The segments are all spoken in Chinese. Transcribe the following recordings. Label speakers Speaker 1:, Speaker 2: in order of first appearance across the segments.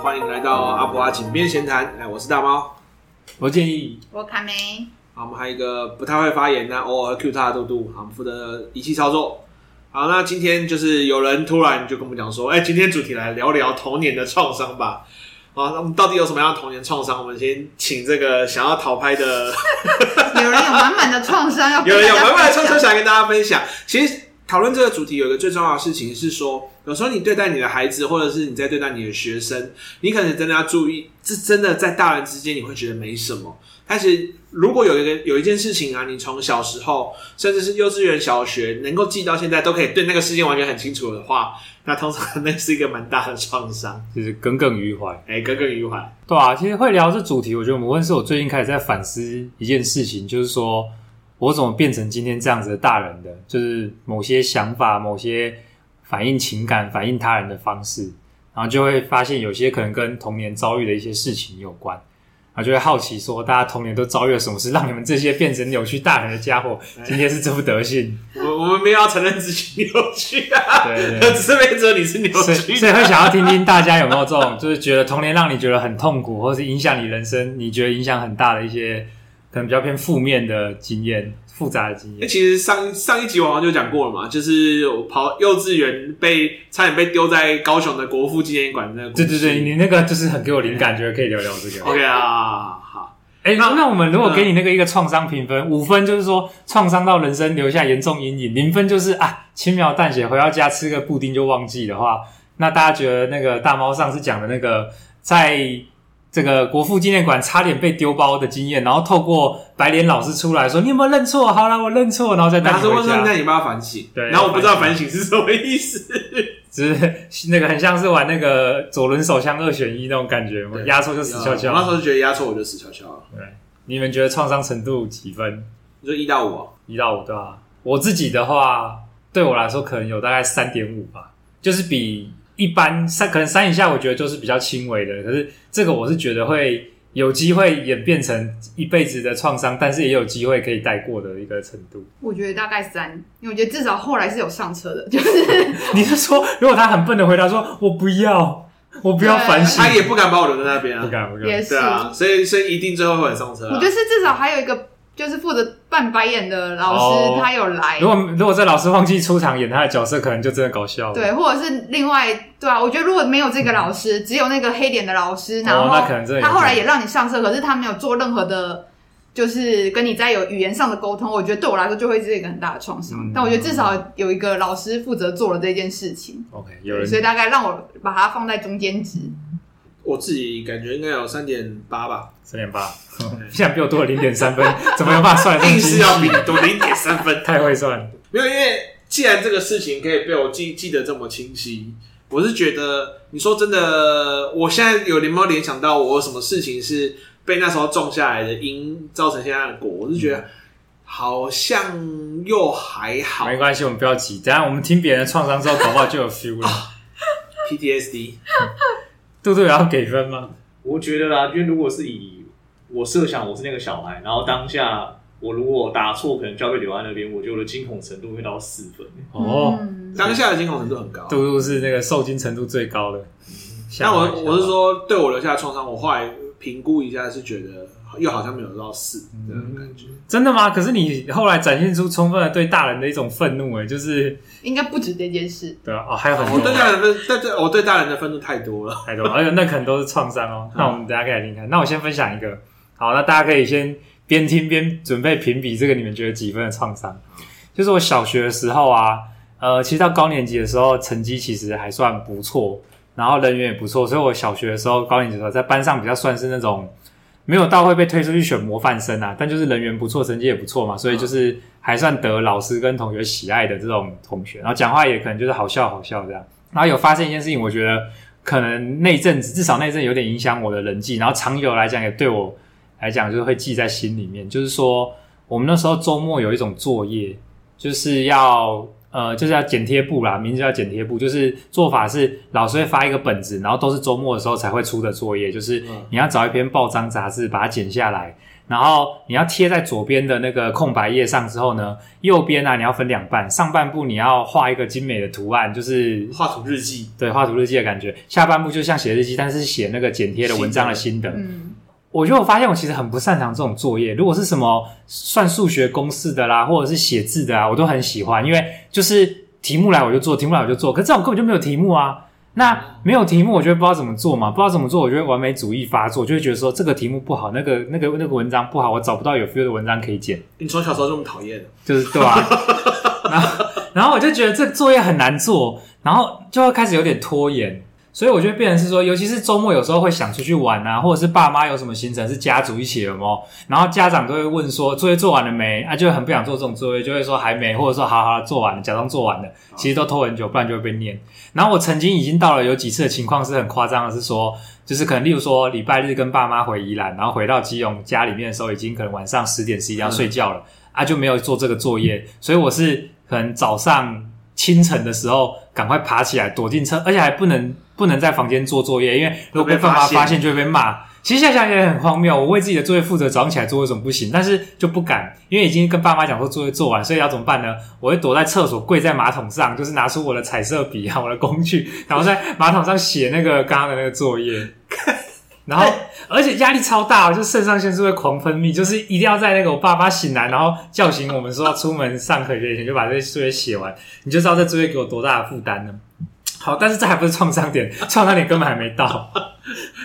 Speaker 1: 欢迎来到阿普阿井边闲谈。哎，我是大猫，
Speaker 2: 我建议
Speaker 3: 我卡梅。
Speaker 1: 好，我们还有一个不太会发言，那偶尔 Q 他的嘟嘟，好，我们负责仪器操作。好，那今天就是有人突然就跟我们讲说，哎，今天主题来聊聊童年的创伤吧。好，那我们到底有什么样的童年创伤？我们先请这个想要讨拍的，
Speaker 3: 有人有满满的创伤要，
Speaker 1: 有人有满满的创伤想跟大家分享。其实。讨论这个主题有一个最重要的事情是说，有时候你对待你的孩子，或者是你在对待你的学生，你可能真的要注意，这真的在大人之间你会觉得没什么。但是如果有一个有一件事情啊，你从小时候甚至是幼稚园、小学能够记到现在，都可以对那个事件完全很清楚的话，那通常那是一个蛮大的创伤，
Speaker 2: 就是耿耿于怀。
Speaker 1: 哎，耿耿于怀。
Speaker 2: 对啊，其实会聊这主题，我觉得我们问是我最近开始在反思一件事情，就是说。我怎么变成今天这样子的大人的？就是某些想法、某些反映情感、反映他人的方式，然后就会发现有些可能跟童年遭遇的一些事情有关，然后就会好奇说，大家童年都遭遇了什么事，让你们这些变成扭曲大人的家伙，今天是这副德性？
Speaker 1: 我我们没有要承认自己扭曲啊，对，对，对，只是没觉得你是扭曲，
Speaker 2: 所以会想要听听大家有没有这种，就是觉得童年让你觉得很痛苦，或是影响你人生，你觉得影响很大的一些。可能比较偏负面的经验，复杂的经验。
Speaker 1: 其实上上一集我好像就讲过了嘛，就是我跑幼稚园被差点被丢在高雄的国父纪念馆那个。
Speaker 2: 对对对，你那个就是很给我灵感，觉得可以聊聊这个。
Speaker 1: OK 啊，好。
Speaker 2: 哎、欸，那那我们如果给你那个一个创伤评分，五、嗯、分就是说创伤到人生留下严重阴影，零分就是啊轻描淡写回到家吃个布丁就忘记的话，那大家觉得那个大猫上次讲的那个在。这个国父纪念馆差点被丢包的经验，然后透过白脸老师出来说：“你有没有认错？好了，我认错。”然后再带回家。他说：“那
Speaker 1: 你帮他反省。”对。然后我不知道反省是什么意思，
Speaker 2: 只是那个很像是玩那个左轮手枪二选一那种感觉嘛，压错就死翘翘。
Speaker 1: 我那时候就觉得压错我就死翘翘了。
Speaker 2: 对，你们觉得创伤程度几分？
Speaker 1: 你说一到五啊？
Speaker 2: 一到五对吧？我自己的话，对我来说可能有大概三点五吧，就是比。一般三可能三以下，我觉得就是比较轻微的。可是这个我是觉得会有机会演变成一辈子的创伤，但是也有机会可以带过的一个程度。
Speaker 3: 我觉得大概三，因为我觉得至少后来是有上车的。就是
Speaker 2: 你是说，如果他很笨的回答说“我不要，我不要反省”，
Speaker 1: 他也不敢把我留在那边啊，
Speaker 2: 不敢，不敢。
Speaker 3: 也是
Speaker 1: 对啊，所以所以一定最后会很上车啊。
Speaker 3: 我觉得是至少还有一个。就是负责扮白眼的老师，他有来。
Speaker 2: 如果如果这老师忘记出场演他的角色，可能就真的搞笑了。
Speaker 3: 对，或者是另外，对啊，我觉得如果没有这个老师，只有那个黑脸的老师，然后他后来也让你上车，可是他没有做任何的，就是跟你在有语言上的沟通。我觉得对我来说就会是一个很大的创伤。但我觉得至少有一个老师负责做了这件事情。
Speaker 2: OK，有人，
Speaker 3: 所以大概让我把它放在中间值。
Speaker 1: 我自己感觉应该有三点八吧，
Speaker 2: 三点八，现在比我多了零点三分，怎么有办法算？
Speaker 1: 硬是要比你多零点三分，
Speaker 2: 太会算。
Speaker 1: 没有，因为既然这个事情可以被我记记得这么清晰，我是觉得，你说真的，我现在有没有联想到我有什么事情是被那时候种下来的因造成现在的果？我是觉得好像又还好，
Speaker 2: 没关系，我们不要急，等下我们听别人的创伤之后，搞不好就有 feel 了。
Speaker 1: PTSD。
Speaker 2: 嘟嘟也要给分吗？
Speaker 4: 我觉得啦，因为如果是以我设想我是那个小孩，然后当下我如果打错，可能就要被留在那边，我觉得我的惊恐程度会到四分。
Speaker 2: 哦，
Speaker 1: 当下的惊恐程度很高，
Speaker 2: 杜杜是那个受惊程度最高的。嗯、
Speaker 1: 但我我是说，对我留下的创伤，我后来评估一下，是觉得。又好像没有到四这种感觉，
Speaker 2: 真的吗？可是你后来展现出充分的对大人的一种愤怒，哎，就是
Speaker 3: 应该不止这件事，
Speaker 2: 对啊，哦，还有很多，
Speaker 1: 我对大人的，对对，我对大人的愤怒太多了，
Speaker 2: 太多了，而且那可能都是创伤哦。那我们等下可以来听看。那我先分享一个，好，那大家可以先边听边准备评比，这个你们觉得几分的创伤？就是我小学的时候啊，呃，其实到高年级的时候，成绩其实还算不错，然后人缘也不错，所以我小学的时候，高年级的时候，在班上比较算是那种。没有到会被推出去选模范生啊，但就是人缘不错，成绩也不错嘛，所以就是还算得老师跟同学喜爱的这种同学。然后讲话也可能就是好笑好笑这样。然后有发生一件事情，我觉得可能那阵子至少那阵有点影响我的人际，然后长久来讲也对我来讲就是会记在心里面。就是说我们那时候周末有一种作业，就是要。呃，就是要剪贴簿啦，名字叫剪贴簿，就是做法是老师会发一个本子，然后都是周末的时候才会出的作业，就是你要找一篇报章杂志把它剪下来，然后你要贴在左边的那个空白页上之后呢，右边啊你要分两半，上半部你要画一个精美的图案，就是
Speaker 1: 画图日记，
Speaker 2: 对，画图日记的感觉。下半部就像写日记，但是写那个剪贴的文章的心得。
Speaker 3: 嗯，
Speaker 2: 我觉得我发现我其实很不擅长这种作业，如果是什么算数学公式的啦，或者是写字的啊，我都很喜欢，因为就是题目来我就做，题目来我就做。可是这种根本就没有题目啊。那没有题目，我觉得不知道怎么做嘛，不知道怎么做，我觉得完美主义发作，就会觉得说这个题目不好，那个那个那个文章不好，我找不到有 feel 的文章可以剪。
Speaker 1: 你从小时候这么讨厌，
Speaker 2: 就是对吧、啊？然后然后我就觉得这作业很难做，然后就会开始有点拖延。所以我觉得变成是说，尤其是周末有时候会想出去玩啊，或者是爸妈有什么行程是家族一起的哦，然后家长都会问说作业做完了没？啊，就很不想做这种作业，就会说还没，或者说好好做完了，假装做完了，其实都拖很久，不然就会被念。然后我曾经已经到了有几次的情况是很夸张的，是说就是可能例如说礼拜日跟爸妈回宜兰，然后回到基隆家里面的时候，已经可能晚上十点十一点要睡觉了，嗯、啊，就没有做这个作业，所以我是可能早上清晨的时候赶快爬起来躲进车，而且还不能。不能在房间做作业，因为如果被爸妈发现就会被骂。其实想想也很荒谬，我为自己的作业负责，早上起来做为什么不行？但是就不敢，因为已经跟爸妈讲说作业做完，所以要怎么办呢？我会躲在厕所，跪在马桶上，就是拿出我的彩色笔啊，我的工具，然后在马桶上写那个刚刚的那个作业。然后而且压力超大，就肾上腺素会狂分泌，就是一定要在那个我爸妈醒来，然后叫醒我们说要出门上课之前，就把这些作业写完，你就知道这作业给我多大的负担呢？好，但是这还不是创伤点，创伤点根本还没到。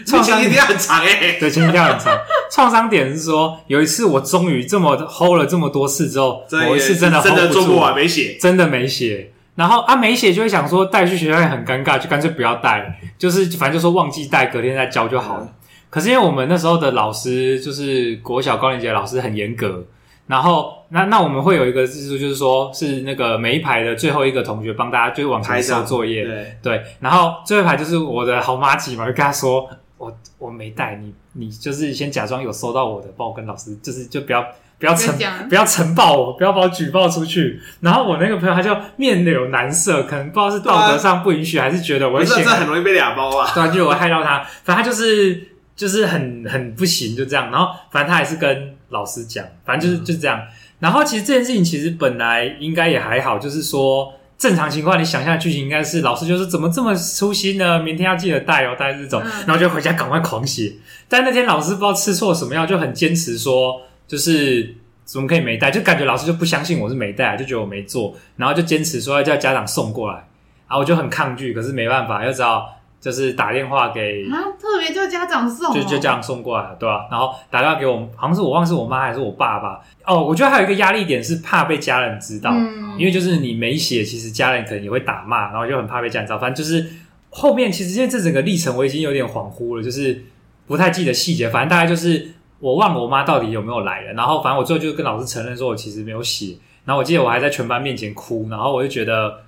Speaker 1: 创伤一定要很长诶、欸、
Speaker 2: 对，前提要很长。创伤点是说，有一次我终于这么 hold 了这么多次之后，某一次真的 hold 不住，真的做不完，没写，真的没写。然后啊，没写就会想说带去学校也很尴尬，就干脆不要带，就是反正就说忘记带，隔天再交就好了。可是因为我们那时候的老师就是国小高年级的老师很严格。然后，那那我们会有一个制度，就是说，是那个每一排的最后一个同学帮大家就是往前收作业，对对。然后最后一排就是我的好妈吉嘛，就跟他说，我我没带你，你就是先假装有收到我的，帮我跟老师，就是就不要不要呈 不要呈报我，不要把我举报出去。然后我那个朋友他就面有难色，可能不知道是道德上不允许，还是觉得我
Speaker 1: 这这很容易被俩包啊，
Speaker 2: 对，就我害到他。反正他就是就是很很不行，就这样。然后反正他还是跟。老师讲，反正就是就是这样。然后其实这件事情其实本来应该也还好，就是说正常情况，你想象的剧情应该是老师就是怎么这么粗心呢？明天要记得带哦，带这种，然后就回家赶快狂写。但那天老师不知道吃错什么药，就很坚持说，就是怎么可以没带？就感觉老师就不相信我是没带，就觉得我没做，然后就坚持说要叫家长送过来。啊，我就很抗拒，可是没办法，又知道。就是打电话给
Speaker 3: 啊，特别叫家长送，
Speaker 2: 就就这样送过来，对吧、啊？然后打电话给我，好像是我忘是我妈还是我爸爸。哦，我觉得还有一个压力点是怕被家人知道，嗯、因为就是你没写，其实家人可能也会打骂，然后就很怕被家人知道。反正就是后面其实因为这整个历程我已经有点恍惚了，就是不太记得细节。反正大概就是我忘了我妈到底有没有来了。然后反正我最后就跟老师承认说我其实没有写。然后我记得我还在全班面前哭，然后我就觉得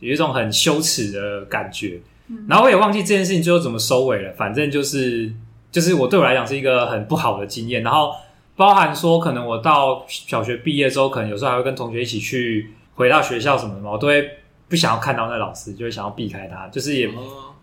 Speaker 2: 有一种很羞耻的感觉。然后我也忘记这件事情最后怎么收尾了，反正就是就是我对我来讲是一个很不好的经验。然后包含说，可能我到小学毕业之后，可能有时候还会跟同学一起去回到学校什么的嘛，我都会不想要看到那老师，就会想要避开他。就是也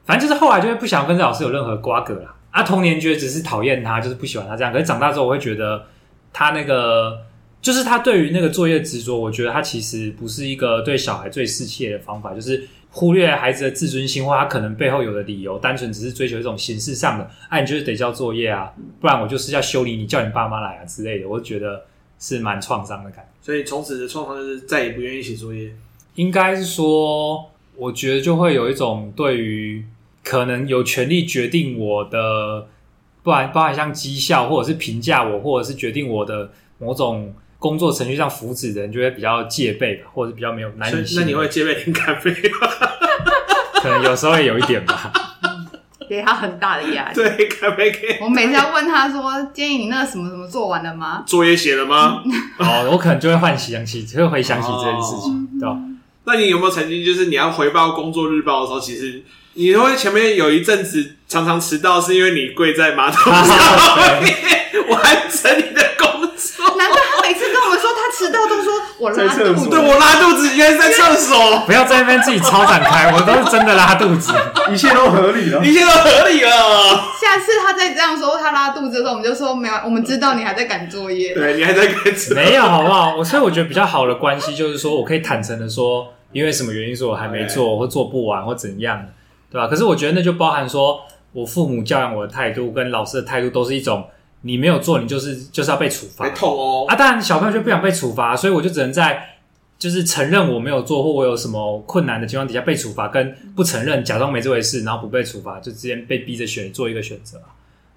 Speaker 2: 反正就是后来就会不想要跟这老师有任何瓜葛啦。啊，童年觉得只是讨厌他，就是不喜欢他这样。可是长大之后，我会觉得他那个就是他对于那个作业执着，我觉得他其实不是一个对小孩最适切的方法，就是。忽略孩子的自尊心，或他可能背后有的理由，单纯只是追求一种形式上的，哎、啊，你就是得交作业啊，不然我就是要修理你，叫你爸妈来啊之类的，我觉得是蛮创伤的感觉。
Speaker 1: 所以从此的创伤就是再也不愿意写作业。
Speaker 2: 应该是说，我觉得就会有一种对于可能有权利决定我的，不然包含像绩效，或者是评价我，或者是决定我的某种。工作程序上福祉的人就会比较戒备吧，或者比较没有难以。
Speaker 1: 那你会戒备听咖啡吗？
Speaker 2: 可能有时候会有一点吧，
Speaker 3: 给他很大的压力。
Speaker 1: 对，咖啡给。
Speaker 3: 我每次要问他说：“建议你那个什么什么做完了吗？
Speaker 1: 作业写了吗？”
Speaker 2: 哦，我可能就会唤起想起，就会回想起这件事情，哦、对吧？
Speaker 1: 那你有没有曾经就是你要回报工作日报的时候，其实你会前面有一阵子常常迟到，是因为你跪在马桶上 面完成你的工
Speaker 3: 每次跟我们说他迟到，都说我拉肚子，
Speaker 1: 对我拉肚子，原来在厕所。
Speaker 2: 不要在那边自己超展开，我都是真的拉肚子，
Speaker 4: 一切都合理了，
Speaker 1: 一切都合理了。
Speaker 3: 下次他再这样说他拉肚子的时候，我们就说没有，我们知道你还在赶作业，
Speaker 1: 对你还在赶，
Speaker 2: 没有好不好？我所以我觉得比较好的关系就是说我可以坦诚的说，因为什么原因说我还没做，或做不完，或怎样，对吧？可是我觉得那就包含说我父母教养我的态度跟老师的态度都是一种。你没有做，你就是就是要被处罚，
Speaker 1: 会痛哦
Speaker 2: 啊！当然，小朋友就不想被处罚，所以我就只能在就是承认我没有做或我有什么困难的情况底下被处罚，跟不承认假装没这回事，然后不被处罚，就之间被逼着选做一个选择。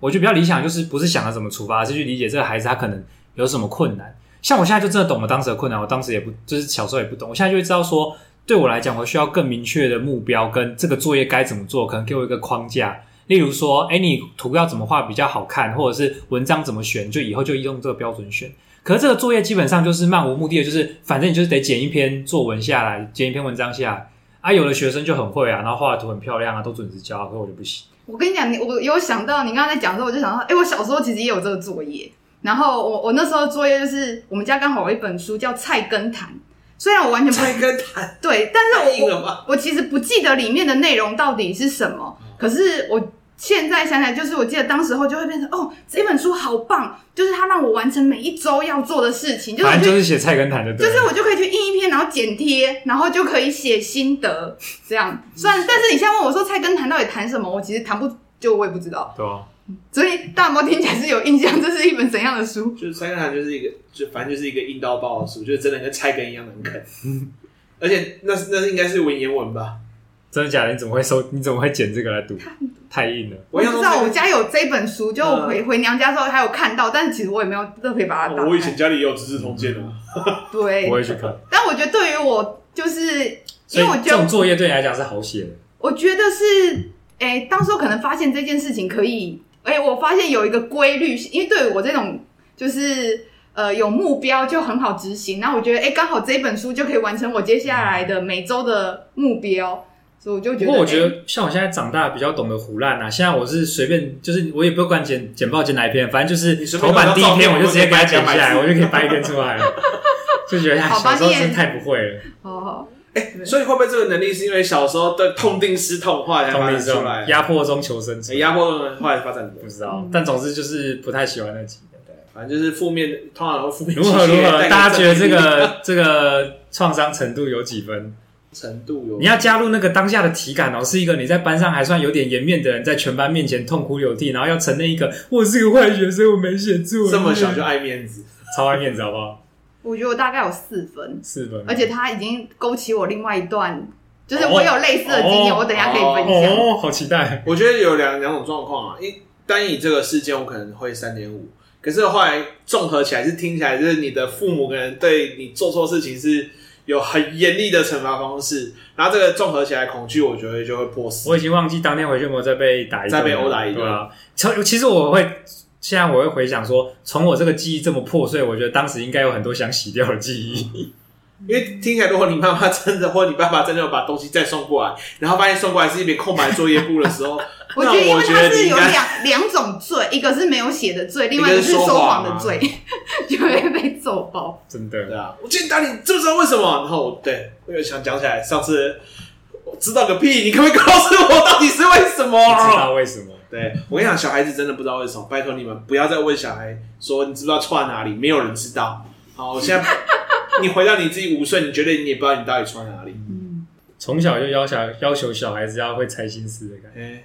Speaker 2: 我觉得比较理想就是不是想着怎么处罚，而是去理解这个孩子他可能有什么困难。像我现在就真的懂了当时的困难，我当时也不就是小时候也不懂，我现在就会知道说，对我来讲，我需要更明确的目标跟这个作业该怎么做，可能给我一个框架。例如说，哎，你图要怎么画比较好看，或者是文章怎么选，就以后就用这个标准选。可是这个作业基本上就是漫无目的的，就是反正你就是得剪一篇作文下来，剪一篇文章下来。啊，有的学生就很会啊，然后画的图很漂亮啊，都准时交，可是我就不行。
Speaker 3: 我跟你讲，你我有想到你刚刚在讲的时候，我就想到，哎，我小时候其实也有这个作业。然后我我那时候作业就是，我们家刚好有一本书叫《菜根谭》，虽然我完全不会
Speaker 1: 菜根谭，
Speaker 3: 对，但是我我，我其实不记得里面的内容到底是什么，可是我。现在想起来，就是我记得当时候就会变成哦，这本书好棒，就是它让我完成每一周要做的事情，就是
Speaker 2: 反正就是写菜根谭的，
Speaker 3: 就是我就可以去印一篇，然后剪贴，然后就可以写心得，这样。虽然，但是你现在问我说菜根谭到底谈什么，我其实谈不，就我也不知道。
Speaker 2: 对啊。
Speaker 3: 所以大魔听起来是有印象，这是一本怎样的书？
Speaker 1: 就是菜根谭就是一个，就反正就是一个硬到爆的书，就是真的跟菜根一样能啃。而且那是那是应该是文言文吧？
Speaker 2: 真的假的？你怎么会收？你怎么会捡这个来读？太硬了！
Speaker 3: 我不知道我家有这本书，就我回回娘家之后还有看到，但是其实我也没有特别把它。
Speaker 1: 我以前家里也有《资治通鉴》的。
Speaker 3: 对，
Speaker 2: 我也去看。
Speaker 3: 但我觉得对于我，就是因为我觉得
Speaker 2: 这种作业对你来讲是好写的。
Speaker 3: 我觉得是，哎、欸，当时候可能发现这件事情可以，哎、欸，我发现有一个规律，因为对于我这种就是呃有目标就很好执行。那我觉得，哎、欸，刚好这本书就可以完成我接下来的每周的目标。所以我就觉得，
Speaker 2: 不过我觉得像我现在长大比较懂得胡乱啊。现在我是随便，就是我也不管剪剪报剪哪一篇，反正就是头版第一篇我就直接给它剪下来，我就可以掰一篇出来了。就觉得小时候真的太不会了。
Speaker 3: 好好，
Speaker 1: 哎，所以会不会这个能力是因为小时候的痛定思痛，后来才发展出来？
Speaker 2: 压迫中求生存，
Speaker 1: 压迫中后来发展
Speaker 2: 不知道。但总之就是不太喜欢那几个，对，
Speaker 1: 反正就是负面，通常都负面。
Speaker 2: 如何如何？大家觉得这个这个创伤程度有几分？
Speaker 1: 程度有，
Speaker 2: 你要加入那个当下的体感哦，是一个你在班上还算有点颜面的人，在全班面前痛哭流涕，然后要承认一个我是个坏学生，我没写作业，
Speaker 1: 这么小就爱面子，
Speaker 2: 超爱面子，好不好？
Speaker 3: 我觉得我大概有四分，
Speaker 2: 四分，
Speaker 3: 而且他已经勾起我另外一段，就是我有类似的经验，哦、我等一下可以分享。
Speaker 2: 哦，好期待！
Speaker 1: 我觉得有两两种状况啊，一单以这个事件，我可能会三点五，可是后来综合起来是听起来就是你的父母可能对你做错事情是。有很严厉的惩罚方式，然后这个综合起来恐惧，我觉得就会破死。
Speaker 2: 我已经忘记当天回去有没有再被打一顿，
Speaker 1: 再被殴打一顿
Speaker 2: 啊！其实我会现在我会回想说，从我这个记忆这么破碎，我觉得当时应该有很多想洗掉的记忆。
Speaker 1: 因为听起来，如果你妈妈真的或你爸爸真的有把东西再送过来，然后发现送过来是一边空白作业簿的时候，
Speaker 3: 我觉得因为他是有两两种罪，一个是没有写的罪，另外一个是说谎的罪，就会被揍爆。
Speaker 2: 真的，
Speaker 1: 对啊，我今天打你，知不知道为什么？然后对，我又想讲起来，上次我知道个屁，你可不可以告诉我到底是为什么？
Speaker 2: 知道为什么？
Speaker 1: 对，我跟你讲，小孩子真的不知道为什么，拜托你们不要再问小孩说你知不知道错在哪里，没有人知道。好，我现在。你回到你自己五岁，你觉得你也不知道你到底错在哪里？
Speaker 2: 嗯，从小就要求要求小孩子要会猜心思的感觉。
Speaker 1: 欸、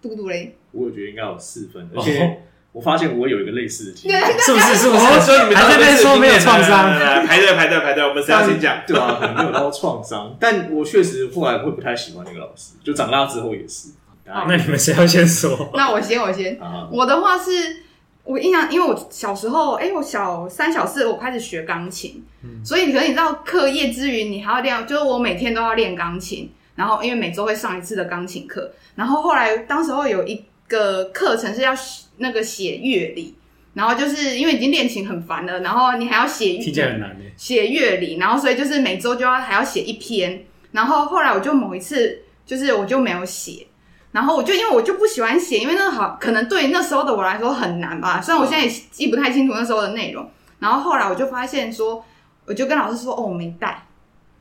Speaker 3: 嘟嘟嘞，
Speaker 4: 我也觉得应该有四分，而且我发现我有一个类似的经验，
Speaker 2: 是不是？是不是？所以你们还在说没有创伤？
Speaker 1: 排队排队排队，我们谁要先讲？
Speaker 4: 对啊，可能没有到创伤，但我确实后来会不太喜欢那个老师，就长大之后也是。
Speaker 2: 那你们谁要先说？
Speaker 3: 那我先，我先。我的话是。我印象，因为我小时候，哎、欸，我小三、小四，我开始学钢琴，嗯、所以可能你知道，课业之余，你还要练，就是我每天都要练钢琴，然后因为每周会上一次的钢琴课，然后后来当时候有一个课程是要那个写乐理，然后就是因为已经练琴很烦了，然后你还要写，
Speaker 2: 听起来很难耶，
Speaker 3: 写乐理，然后所以就是每周就要还要写一篇，然后后来我就某一次就是我就没有写。然后我就因为我就不喜欢写，因为那个好可能对那时候的我来说很难吧。虽然我现在也记不太清楚那时候的内容，然后后来我就发现说，我就跟老师说，哦，我没带。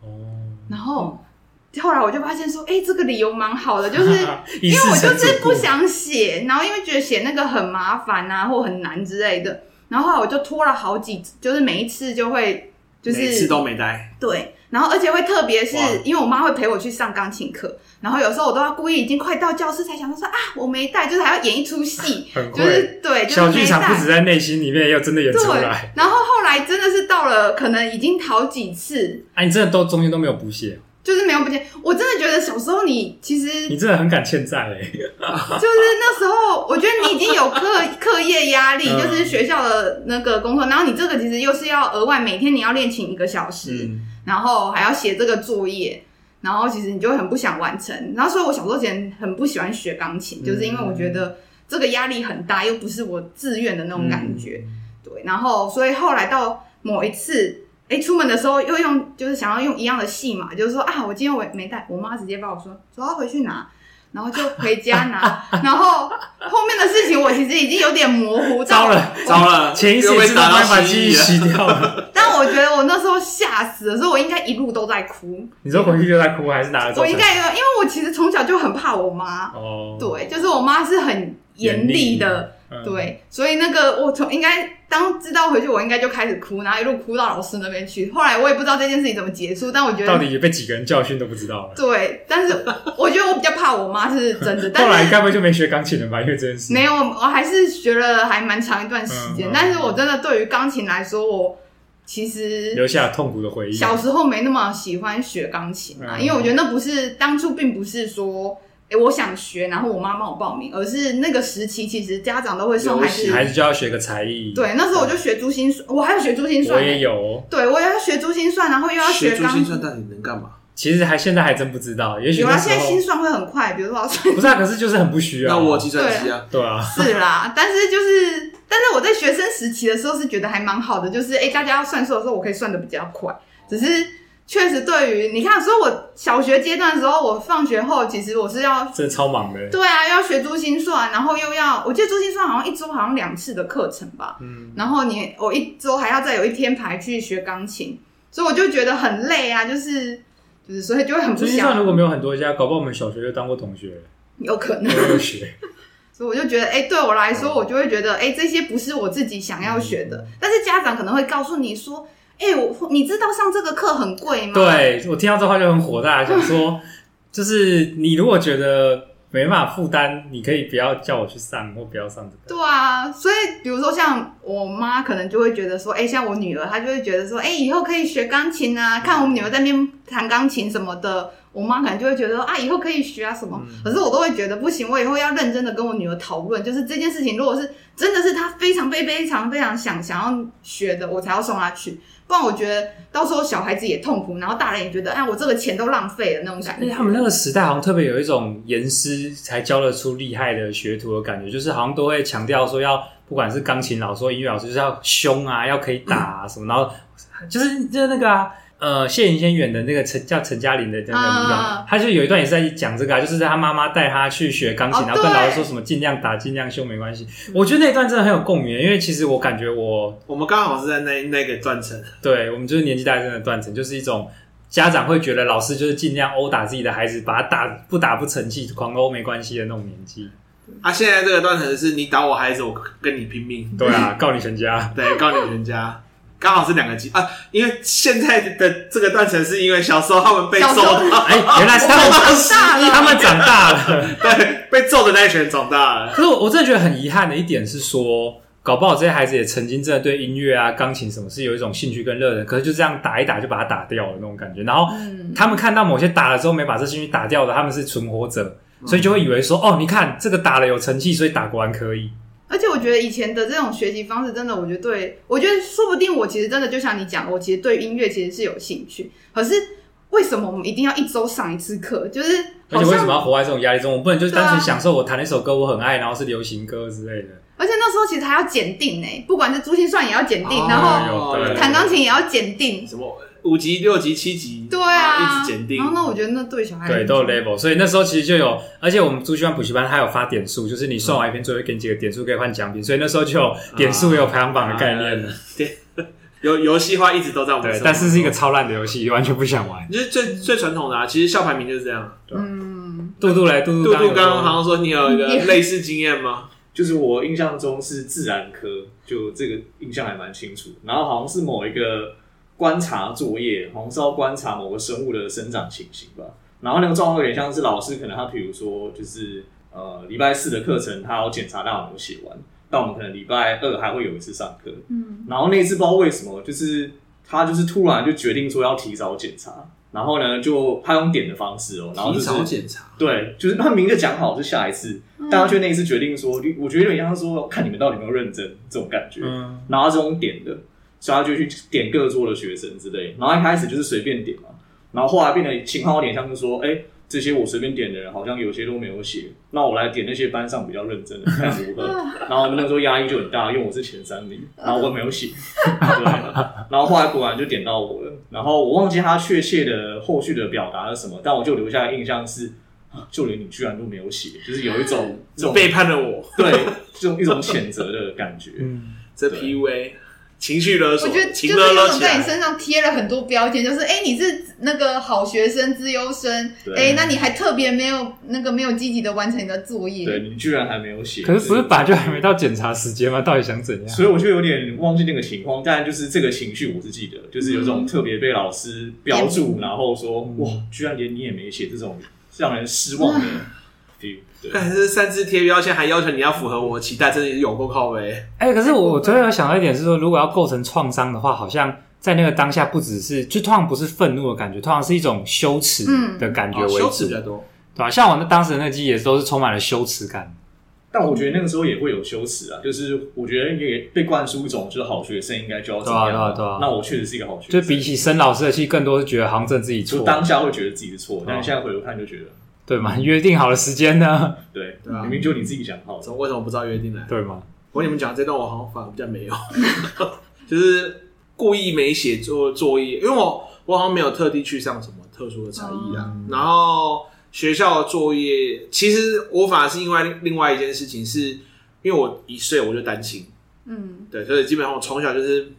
Speaker 3: 哦。然后后来我就发现说，哎，这个理由蛮好的，就是因为我就是不想写，然后因为觉得写那个很麻烦啊，或很难之类的。然后后来我就拖了好几，就是每一次就会，就是每
Speaker 1: 次都没带。
Speaker 3: 对。然后而且会特别是因为我妈会陪我去上钢琴课。然后有时候我都要故意已经快到教室才想到说啊，我没带，就是还要演一出戏，就是对，就是、
Speaker 2: 小剧场不止在内心里面，要真的演出来。
Speaker 3: 然后后来真的是到了，可能已经好几次。
Speaker 2: 哎、啊，你真的都中间都没有补写？
Speaker 3: 就是没有不见。我真的觉得小时候你其实
Speaker 2: 你真的很敢欠债哎。
Speaker 3: 就是那时候，我觉得你已经有课 课业压力，就是学校的那个工作，然后你这个其实又是要额外每天你要练琴一个小时，嗯、然后还要写这个作业。然后其实你就很不想完成，然后所以我小时候前很不喜欢学钢琴，嗯、就是因为我觉得这个压力很大，又不是我自愿的那种感觉。嗯、对，然后所以后来到某一次，哎，出门的时候又用，就是想要用一样的戏码，就是说啊，我今天我没带，我妈直接帮我说，走，要回去拿。然后就回家拿，然后后面的事情我其实已经有点模糊。
Speaker 2: 糟了，糟了，前一次是把把记忆洗掉了。
Speaker 3: 但我觉得我那时候吓死了，所以我应该一路都在哭。
Speaker 2: 你说回去就在哭，还是哪个？
Speaker 3: 我应该因为我其实从小就很怕我妈。哦，对，就是我妈是很严厉的。嗯、对，所以那个我从应该当知道回去，我应该就开始哭，然后一路哭到老师那边去。后来我也不知道这件事情怎么结束，但我觉得
Speaker 2: 到底也被几个人教训都不知道了。
Speaker 3: 对，但是我觉得我比较怕我妈是真的。但是
Speaker 2: 后来该不会就没学钢琴了吧？因为这件事
Speaker 3: 没有，我还是学了还蛮长一段时间。嗯、但是我真的对于钢琴来说，我其实
Speaker 2: 留下痛苦的回忆。
Speaker 3: 小时候没那么喜欢学钢琴啊，嗯、因为我觉得那不是当初并不是说。哎，我想学，然后我妈帮我报名，而是那个时期，其实家长都会送孩子，
Speaker 2: 孩子就要学个才艺。
Speaker 3: 对，那时候我就学珠心算，我还有学珠心算。
Speaker 2: 我也有，
Speaker 3: 对，我也要学珠心算，然后又要学
Speaker 1: 珠心算，到底能干嘛？
Speaker 2: 其实还现在还真不知道，也许有啊，
Speaker 3: 现在心算会很快，比如说
Speaker 2: 不是啊，可是就是很不需要。
Speaker 1: 那我计算机啊，
Speaker 2: 对啊，
Speaker 3: 是啦，但是就是，但是我在学生时期的时候是觉得还蛮好的，就是哎，大家要算数的时候，我可以算的比较快，只是。确实，对于你看，所以我小学阶段的时候，我放学后其实我是要
Speaker 2: 真的超忙的。
Speaker 3: 对啊，要学珠心算，然后又要，我记得珠心算好像一周好像两次的课程吧。嗯。然后你我一周还要再有一天排去学钢琴，所以我就觉得很累啊，就是就是，所以就会很不想。珠心
Speaker 2: 算如果没有很多家，搞不好我们小学就当过同学。
Speaker 3: 有可能。
Speaker 2: 学。
Speaker 3: 所以我就觉得，哎，对我来说，我就会觉得，哎，这些不是我自己想要学的，但是家长可能会告诉你说。哎、欸，我你知道上这个课很贵吗？
Speaker 2: 对，我听到这话就很火大，想说就是你如果觉得没办法负担，你可以不要叫我去上，或不要上这
Speaker 3: 个。对啊，所以比如说像我妈可能就会觉得说，哎、欸，像我女儿，她就会觉得说，哎、欸，以后可以学钢琴啊，看我们女儿在那边弹钢琴什么的，我妈可能就会觉得说，啊，以后可以学啊什么。嗯、可是我都会觉得不行，我以后要认真的跟我女儿讨论，就是这件事情，如果是真的是她非常非非常非常想想要学的，我才要送她去。不然我觉得到时候小孩子也痛苦，然后大人也觉得，哎，我这个钱都浪费了那种感觉。
Speaker 2: 他们那个时代好像特别有一种严师才教得出厉害的学徒的感觉，就是好像都会强调说要，不管是钢琴老师或音乐老师，就是要凶啊，要可以打啊什么，嗯、然后就是就是那个啊。呃，谢盈先演的那个陈叫陈嘉玲的那个女的，他就有一段也是在讲这个啊，就是他妈妈带他去学钢琴，然后跟老师说什么尽量打尽量修没关系。我觉得那一段真的很有共鸣，因为其实我感觉我
Speaker 1: 我们刚好是在那那个断层，
Speaker 2: 对我们就是年纪大概真的断层，就是一种家长会觉得老师就是尽量殴打自己的孩子，把他打不打不成器，狂殴没关系的那种年纪。
Speaker 1: 啊，现在这个断层是你打我孩子，我跟你拼命，
Speaker 2: 对啊，告你全家，
Speaker 1: 对，告你全家。刚好是两个级啊，因为现在的这个断层是因为小时候他们被揍的，哎，
Speaker 2: 原来是他们 长大了，他们长大了，
Speaker 1: 对，被揍的那一群人长大了。
Speaker 2: 可是我我真的觉得很遗憾的一点是说，搞不好这些孩子也曾经真的对音乐啊、钢琴什么是有一种兴趣跟热忱，可是就这样打一打就把它打掉了那种感觉。然后他们看到某些打了之后没把这兴趣打掉的，他们是存活者，所以就会以为说，哦，你看这个打了有成绩，所以打果然可以。
Speaker 3: 而且我觉得以前的这种学习方式，真的，我觉得对，我觉得说不定我其实真的就像你讲，我其实对音乐其实是有兴趣。可是为什么我们一定要一周上一次课？就是
Speaker 2: 而且为什么要活在这种压力中？我不能就是单纯享受我弹一首歌我很爱，然后是流行歌之类的。
Speaker 3: 而且那时候其实还要检定呢，不管是珠心算也要检定，然后弹钢琴也要检定。
Speaker 1: 什么？五级、六级、七级，
Speaker 3: 对啊，
Speaker 1: 一直检定。
Speaker 3: 然后那我觉得那对小孩
Speaker 2: 对都有 level，所以那时候其实就有，而且我们珠心算补习班它有发点数，就是你算完一篇作业给你几个点数可以换奖品，所以那时候就有点数也有排行榜的概念了。
Speaker 1: 对游游戏化一直都在我们。
Speaker 2: 对，但是是一个超烂的游戏，完全不想玩。
Speaker 1: 就是最最传统的啊，其实校排名就是这样。
Speaker 3: 嗯，
Speaker 2: 杜杜来，杜
Speaker 1: 杜杜刚刚好像说你有一个类似经验吗？
Speaker 4: 就是我印象中是自然科，就这个印象还蛮清楚。然后好像是某一个观察作业，好像是要观察某个生物的生长情形吧。然后那个状况有点像是老师可能他比如说就是呃礼拜四的课程他要检查大家有没有写完，但我们可能礼拜二还会有一次上课。嗯，然后那一次不知道为什么，就是他就是突然就决定说要提早检查。然后呢，就他用点的方式哦，然后就是
Speaker 1: 检查，
Speaker 4: 对，就是他明着讲好是下一次，嗯、但他却那一次决定说，我觉得有点像是说看你们到底有没有认真这种感觉，嗯，然后他是用点的，所以他就去点各桌的学生之类，然后一开始就是随便点嘛，然后后来变得情况有点像是说，哎。这些我随便点的人，好像有些都没有写。那我来点那些班上比较认真的，看如何。然后那时候压力就很大，因为我是前三名，然后我没有写。对，然后后来果然就点到我了。然后我忘记他确切的后续的表达是什么，但我就留下的印象是，就连你居然都没有写，就是有一种这种
Speaker 1: 背叛了我，
Speaker 4: 对，这种一种谴责的感觉。
Speaker 1: 嗯，这 PUA。情绪勒索，
Speaker 3: 我觉得就是有种在你身上贴了很多标签，就是哎、欸，你是那个好学生、资优生，哎、欸，那你还特别没有那个没有积极的完成你的作业，
Speaker 4: 对，你居然还没有写，
Speaker 2: 可是不是本来就还没到检查时间吗？到底想怎样？
Speaker 4: 所以我就有点忘记那个情况，但就是这个情绪我是记得，就是有种特别被老师标注，嗯、然后说哇，居然连你也没写，这种让人失望的 feel。
Speaker 1: 但是擅自贴标签，还要求你要符合我的期待，真的有够靠北。
Speaker 2: 哎、欸，可是我我昨天有想到一点是说，如果要构成创伤的话，好像在那个当下不只是，就通常不是愤怒的感觉，通常是一种羞耻的感觉为主，
Speaker 1: 羞耻比较多，
Speaker 2: 对吧？像我那当时的那个记忆也都是充满了羞耻感。
Speaker 4: 但我觉得那个时候也会有羞耻啊，就是我觉得也被灌输一种就是好学生应该就要怎么样，对啊对啊对啊，那我确实是一个好学生。
Speaker 2: 就比起生老师的气，更多是觉得好像自己错，
Speaker 4: 当下会觉得自己是错，但是现在回头看就觉得。
Speaker 2: 对嘛？约定好的时间呢？
Speaker 4: 对，对啊，明明就你自己想好的，
Speaker 1: 为什么不知道约定呢？
Speaker 2: 对吗？
Speaker 1: 我跟你们讲这段，我好像反而比较没有，就是故意没写作作业，因为我我好像没有特地去上什么特殊的才艺啊。嗯、然后学校的作业，其实我反而是因为另外一件事情，是因为我一岁我就单亲，嗯，对，所以基本上我从小就是。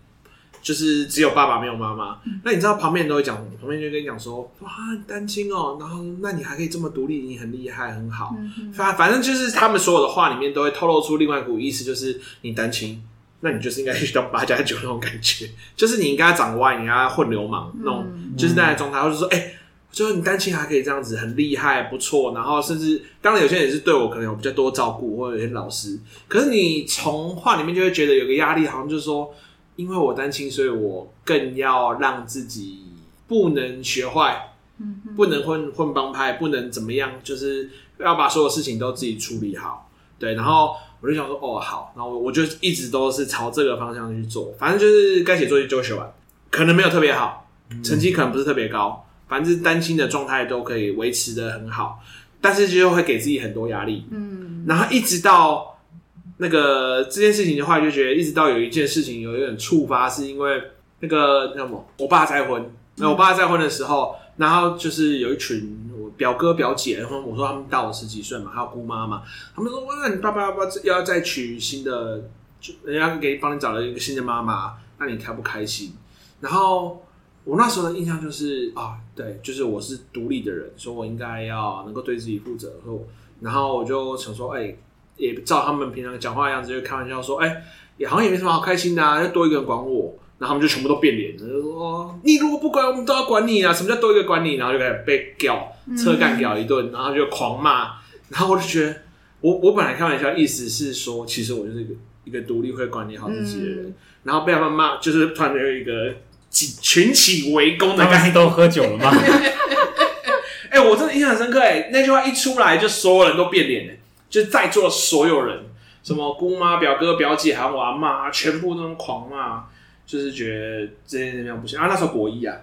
Speaker 1: 就是只有爸爸没有妈妈，嗯、那你知道旁边人都会讲，旁边就跟你讲说，哇，你单亲哦，然后那你还可以这么独立，你很厉害，很好。反、嗯、反正就是他们所有的话里面都会透露出另外一股意思，就是你单亲，那你就是应该去当八加九那种感觉，就是你应该长歪，你应该混流氓那种，嗯、就是那种状态，或者说，哎、欸，就是你单亲还可以这样子，很厉害，不错。然后甚至当然有些人也是对我可能有比较多照顾，或者有些老师，可是你从话里面就会觉得有个压力，好像就是说。因为我单亲，所以我更要让自己不能学坏，嗯，不能混混帮派，不能怎么样，就是要把所有事情都自己处理好。对，然后我就想说，哦，好，然后我就一直都是朝这个方向去做，反正就是该写作业就写完，可能没有特别好，成绩可能不是特别高，反正单亲的状态都可以维持的很好，但是就会给自己很多压力，嗯，然后一直到。那个这件事情的话，就觉得一直到有一件事情有一点触发，是因为那个那什么，我爸再婚。那我爸再婚的时候，然后就是有一群我表哥表姐，然后我说他们大我十几岁嘛，还有姑妈嘛，他们说哇，你爸爸要不要再娶新的，就人家给帮你找了一个新的妈妈，那你开不开心？然后我那时候的印象就是啊，对，就是我是独立的人，所以我应该要能够对自己负责。然后我就想说，哎。也照他们平常讲话的样子，就开玩笑说：“哎、欸，也好像也没什么好开心的啊，要多一个人管我。”然后他们就全部都变脸了，就说：“你如果不管，我们都要管你啊！什么叫多一个管你？”然后就开始被屌车干屌一顿，然后就狂骂。然后我就觉得，我我本来开玩笑，意思是说，其实我就是一个一个独立会管理好自己的人。嗯、然后被他们骂，就是突然有一个群起围攻的概念。
Speaker 2: 都喝酒了吗？
Speaker 1: 哎、欸，我真的印象很深刻。哎，那句话一出来，就所有人都变脸。就在座的所有人，什么姑妈、表哥、表姐，还有我阿妈，全部都狂骂，就是觉得这些这样不行啊。那时候国一啊，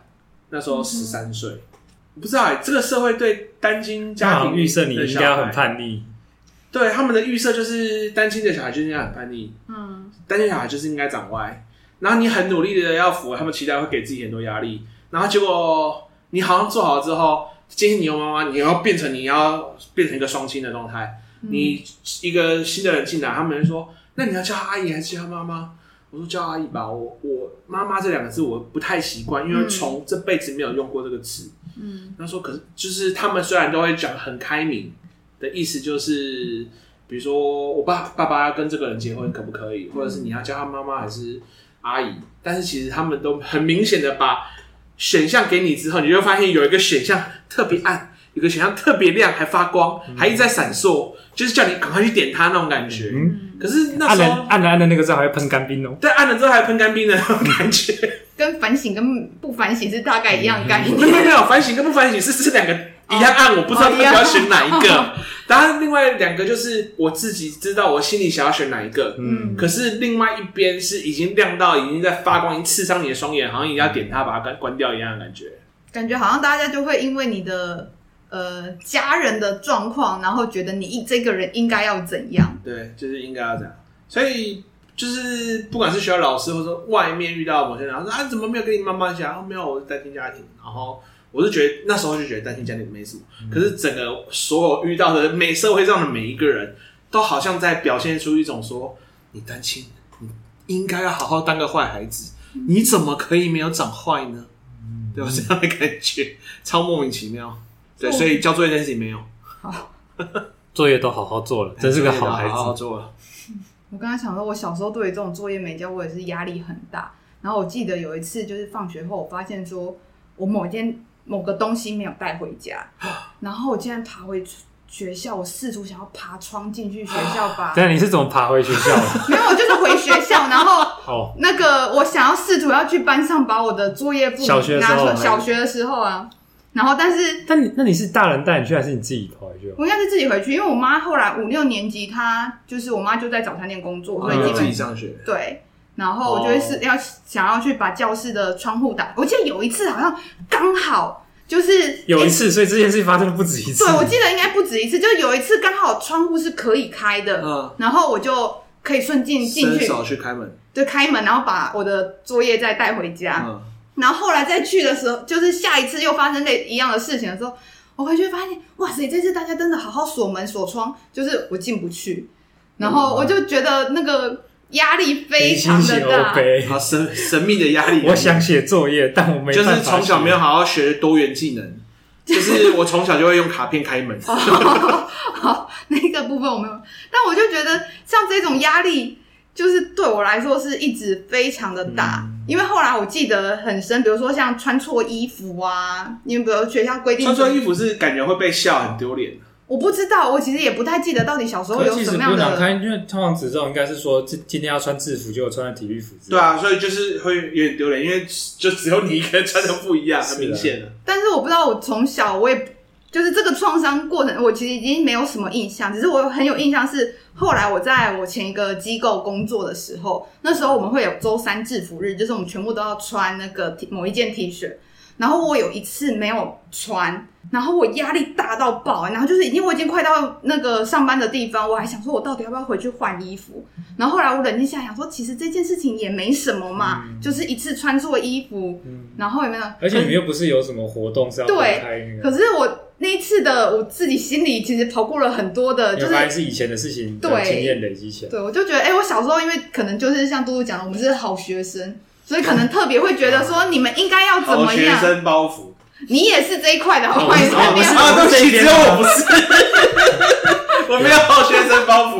Speaker 1: 那时候十三岁，嗯、不知道哎、欸，这个社会对单亲家庭
Speaker 2: 预设你应该很叛逆，
Speaker 1: 对他们的预设就是单亲的小孩就应该很叛逆，嗯，单亲小孩就是应该长歪，然后你很努力的要符合他们期待，会给自己很多压力，然后结果你好像做好了之后，今天你有妈妈，你要变成你要变成一个双亲的状态。你一个新的人进来，他们说：“那你要叫他阿姨还是叫他妈妈？”我说叫阿姨吧，我我妈妈这两个字我不太习惯，因为从这辈子没有用过这个词。嗯，他说可是就是他们虽然都会讲很开明的意思，就是比如说我爸爸爸要跟这个人结婚可不可以，或者是你要叫他妈妈还是阿姨，但是其实他们都很明显的把选项给你之后，你就会发现有一个选项特别暗，有个选项特别亮，还发光，还一直在闪烁。就是叫你赶快去点它那种感觉，嗯，可是那时候
Speaker 2: 按了按了那个之后还会喷干冰哦，
Speaker 1: 对，按了之后还喷干冰的那种感觉，
Speaker 3: 跟反省跟不反省是大概一样的概念。
Speaker 1: 没有没有，反省跟不反省是是两个一样按，我不知道他要选哪一个。当然，另外两个就是我自己知道我心里想要选哪一个，嗯，可是另外一边是已经亮到已经在发光，已经刺伤你的双眼，好像你要点它把它关关掉一样的感觉。
Speaker 3: 感觉好像大家就会因为你的。呃，家人的状况，然后觉得你这个人应该要怎样？
Speaker 1: 对，就是应该要这样。所以就是不管是学校老师，或者说外面遇到某些人，说啊，怎么没有跟你妈妈讲？啊，没有，我是单亲家庭。然后我是觉得那时候就觉得单亲家庭没什么。嗯、可是整个所有遇到的每社会上的每一个人都好像在表现出一种说，你单亲，你应该要好好当个坏孩子，你怎么可以没有长坏呢？嗯、对吧？这样的感觉超莫名其妙。对，所以交作业这件事情没有。好，
Speaker 2: 作业都好好做了，真是个好孩子。
Speaker 1: 好好做了。
Speaker 3: 我刚才想说，我小时候对于这种作业没交，我也是压力很大。然后我记得有一次，就是放学后，我发现说我某件某个东西没有带回家，然后我竟然爬回学校，我试图想要爬窗进去学校吧。
Speaker 2: 对啊，你是怎么爬回学校的？
Speaker 3: 没有，我就是回学校，然后哦，那个我想要试图要去班上把我的作业簿拿出来。小学的时候啊。然后，但是，
Speaker 2: 但你那你是大人带你去，还是你自己回去？
Speaker 3: 我应该是自己回去，因为我妈后来五六年级，她就是我妈就在早餐店工作，所以基本
Speaker 1: 自己上学。
Speaker 3: 对，然后我就会是要想要去把教室的窗户打。我记得有一次好像刚好就是
Speaker 2: 有一次，所以这件事情发生了不止一次。
Speaker 3: 对，我记得应该不止一次，就有一次刚好窗户是可以开的，嗯，然后我就可以顺进进去，
Speaker 1: 伸手去开门，
Speaker 3: 对，开门，然后把我的作业再带回家。嗯然后后来再去的时候，就是下一次又发生那一样的事情的时候，我回去发现，哇塞，这次大家真的好好锁门锁窗，就是我进不去，然后我就觉得那个压力非常的大，
Speaker 1: 好神神秘的压力。
Speaker 2: 我想写作业，但我没办法
Speaker 1: 就是从小没有好好学多元技能，就是我从小就会用卡片开门。
Speaker 3: 好，好，那个部分我没有，但我就觉得像这种压力。就是对我来说是一直非常的大，嗯、因为后来我记得很深，比如说像穿错衣服啊，因为比如学校规定
Speaker 1: 穿错衣服是感觉会被笑，很丢脸。
Speaker 3: 我不知道，我其实也不太记得到底小时候有什么样的。
Speaker 2: 看，因为通常指导应该是说，今今天要穿制服，就穿体育服。
Speaker 1: 对啊，所以就是会有点丢脸，因为就只有你一个人穿的不一样，很明显的。
Speaker 3: 但是我不知道，我从小我也。就是这个创伤过程，我其实已经没有什么印象，只是我很有印象是后来我在我前一个机构工作的时候，那时候我们会有周三制服日，就是我们全部都要穿那个某一件 T 恤。然后我有一次没有穿，然后我压力大到爆，然后就是已经我已经快到那个上班的地方，我还想说我到底要不要回去换衣服。然后后来我冷静下来想说，其实这件事情也没什么嘛，嗯、就是一次穿错衣服，嗯、然后有没有？
Speaker 2: 而且你们又不是有什么活动是要。
Speaker 3: 对，可是我那一次的我自己心里其实跑过了很多的，就是
Speaker 2: 还是以前的事情，对经验累积起来。
Speaker 3: 对，我就觉得，哎，我小时候因为可能就是像嘟嘟讲的，我们是好学生。所以可能特别会觉得说，你们应该要怎么样？
Speaker 1: 学生包袱，
Speaker 3: 你也是这一块的，好坏是
Speaker 1: 啊，对不起，只有我不是，我没有好学生包袱。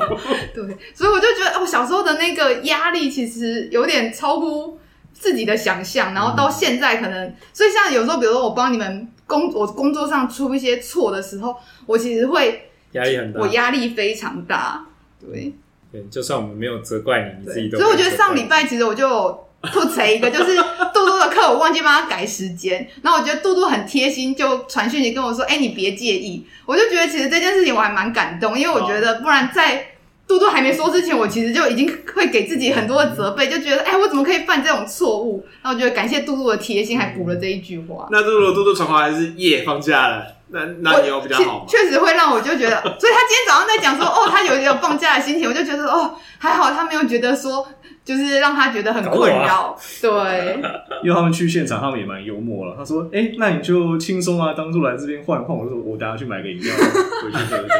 Speaker 3: 对，所以我就觉得，我小时候的那个压力其实有点超乎自己的想象，然后到现在可能，所以像有时候，比如说我帮你们工，我工作上出一些错的时候，我其实会
Speaker 2: 压力很大，
Speaker 3: 我压力非常大。对，
Speaker 2: 对，就算我们没有责怪你，你自己都。
Speaker 3: 所以我觉得上礼拜其实我就。吐槽一个，就是杜杜的课，我忘记帮他改时间。然后我觉得杜杜很贴心，就传讯息跟我说：“哎、欸，你别介意。”我就觉得其实这件事情我还蛮感动，因为我觉得不然在杜杜还没说之前，我其实就已经会给自己很多的责备，就觉得哎、欸，我怎么可以犯这种错误？然后我觉得感谢杜杜的贴心，还补了这一句话。
Speaker 1: 那杜杜杜杜传话还是耶放假了。那那你有比较好吗？
Speaker 3: 确实会让我就觉得，所以他今天早上在讲说，哦，他有一种放假的心情，我就觉得哦，还好他没有觉得说。就是让他觉得很困扰，啊、对。
Speaker 4: 因为他们去现场，他们也蛮幽默了。他说：“哎、欸，那你就轻松啊，当初来这边换换。”我说：“我等下去买个饮料 回去喝一下。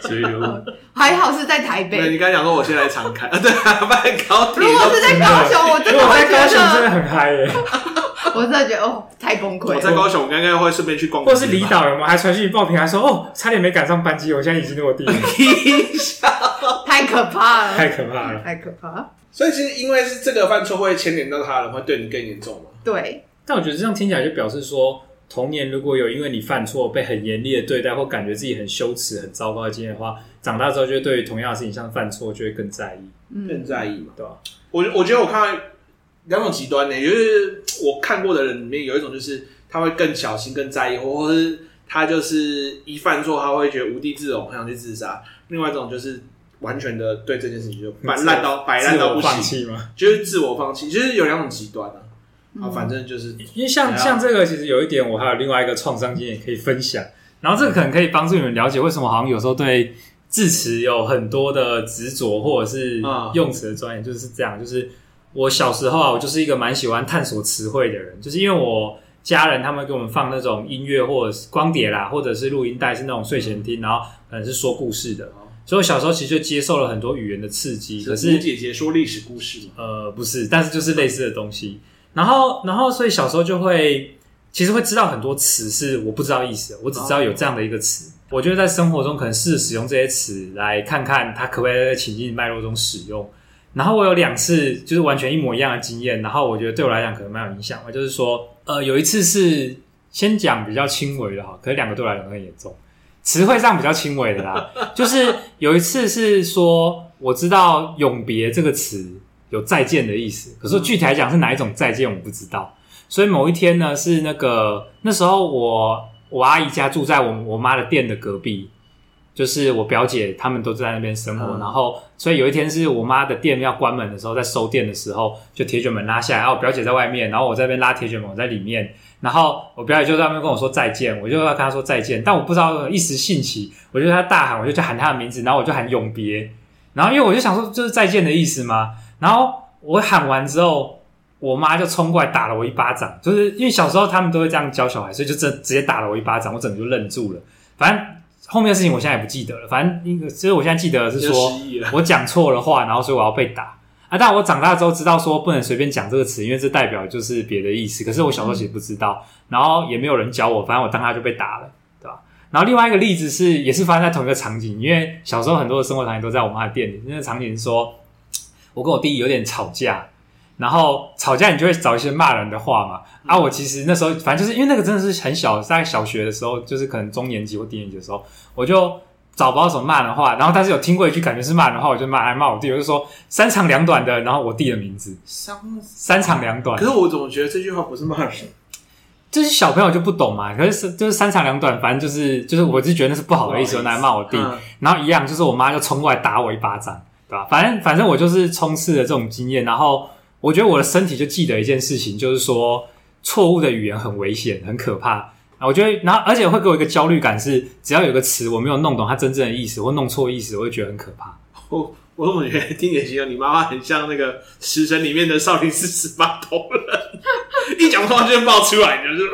Speaker 4: ”所以就
Speaker 3: 还好是在台北。
Speaker 1: 对，你刚才讲说我现在常开啊，对啊，在高铁。
Speaker 3: 如果是在高雄，我真的会觉得
Speaker 2: 真的很嗨耶。
Speaker 3: 我真的觉得哦，太崩溃。
Speaker 1: 我在高雄，我刚刚会顺便去逛，
Speaker 2: 或是离岛人嘛，还传讯报平，还说哦，差点没赶上班机，我现在已经落地了。
Speaker 3: 太可怕了，
Speaker 2: 太可怕了，
Speaker 3: 太可怕。
Speaker 1: 所以其实因为是这个犯错会牵连到他人，会对你更严重吗？
Speaker 3: 对。
Speaker 2: 但我觉得这样听起来就表示说，童年如果有因为你犯错被很严厉的对待，或感觉自己很羞耻、很糟糕的经验的话，长大之后就会对于同样的事情，像犯错就会更在意，
Speaker 3: 嗯、
Speaker 1: 更在意嘛，
Speaker 2: 对吧？
Speaker 1: 我我觉得我看到两种极端呢，就是我看过的人里面有一种就是他会更小心、更在意，或者是他就是一犯错他会觉得无地自容，很想去自杀；另外一种就是。完全的对这件事情就摆烂到摆烂到不行，就是自我放弃，就是有两种极端啊。啊，反正就是
Speaker 2: 因为像像这个，其实有一点，我还有另外一个创伤经验可以分享。然后这个可能可以帮助你们了解为什么好像有时候对字词有很多的执着，或者是用词的专业，就是这样。就是我小时候啊，我就是一个蛮喜欢探索词汇的人，就是因为我家人他们给我们放那种音乐或者是光碟啦，或者是录音带，是那种睡前听，然后可能是说故事的。所以我小时候其实就接受了很多语言的刺激，可是
Speaker 1: 姐姐说历史故事
Speaker 2: 呃，不是，但是就是类似的东西。然后，然后，所以小时候就会其实会知道很多词是我不知道意思的，我只知道有这样的一个词。我觉得在生活中可能试着使用这些词，来看看它可不可以在情境脉络中使用。然后我有两次就是完全一模一样的经验，然后我觉得对我来讲可能蛮有影响的，就是说，呃，有一次是先讲比较轻微的哈，可是两个对我来讲都很严重。词汇上比较轻微的啦，就是有一次是说，我知道“永别”这个词有再见的意思，可是具体来讲是哪一种再见我不知道。所以某一天呢，是那个那时候我我阿姨家住在我我妈的店的隔壁，就是我表姐他们都在那边生活，嗯、然后所以有一天是我妈的店要关门的时候，在收店的时候，就铁卷门拉下来，然后我表姐在外面，然后我在那边拉铁卷门，我在里面。然后我表姐就在那边跟我说再见，我就要跟她说再见，但我不知道一时兴起，我就她大喊，我就去喊她的名字，然后我就喊永别，然后因为我就想说就是再见的意思嘛，然后我喊完之后，我妈就冲过来打了我一巴掌，就是因为小时候他们都会这样教小孩，所以就直直接打了我一巴掌，我整个就愣住了。反正后面的事情我现在也不记得了，反正那个其实我现在记得的是说我讲错了话，然后所以我要被打。啊！但我长大之后知道说不能随便讲这个词，因为这代表就是别的意思。可是我小时候其实不知道，然后也没有人教我，反正我当下就被打了，对吧？然后另外一个例子是，也是发生在同一个场景，因为小时候很多的生活场景都在我妈的店里。那个场景是说，我跟我弟有点吵架，然后吵架你就会找一些骂人的话嘛。啊，我其实那时候反正就是因为那个真的是很小，在小学的时候，就是可能中年级或低年级的时候，我就。找不到什么骂人的话，然后但是有听过一句感觉是骂人的话，我就骂来骂我弟，我就说三长两短的，然后我弟的名字三三长两短。
Speaker 1: 可是我怎么觉得这句话不是骂人？
Speaker 2: 就是小朋友就不懂嘛。可是就是三长两短，反正就是就是，我就觉得那是不好的意思，我拿来骂我弟。嗯、然后一样，就是我妈就冲过来打我一巴掌，对吧？反正反正我就是充斥了这种经验，然后我觉得我的身体就记得一件事情，就是说错误的语言很危险，很可怕。我觉得，然后而且会给我一个焦虑感，是只要有个词我没有弄懂它真正的意思，或弄错意思，我会觉得很可怕。
Speaker 1: 我我怎么觉得听起来形容你妈妈很像那个《食神》里面的少林寺十八铜人，一讲话就冒出来，就是。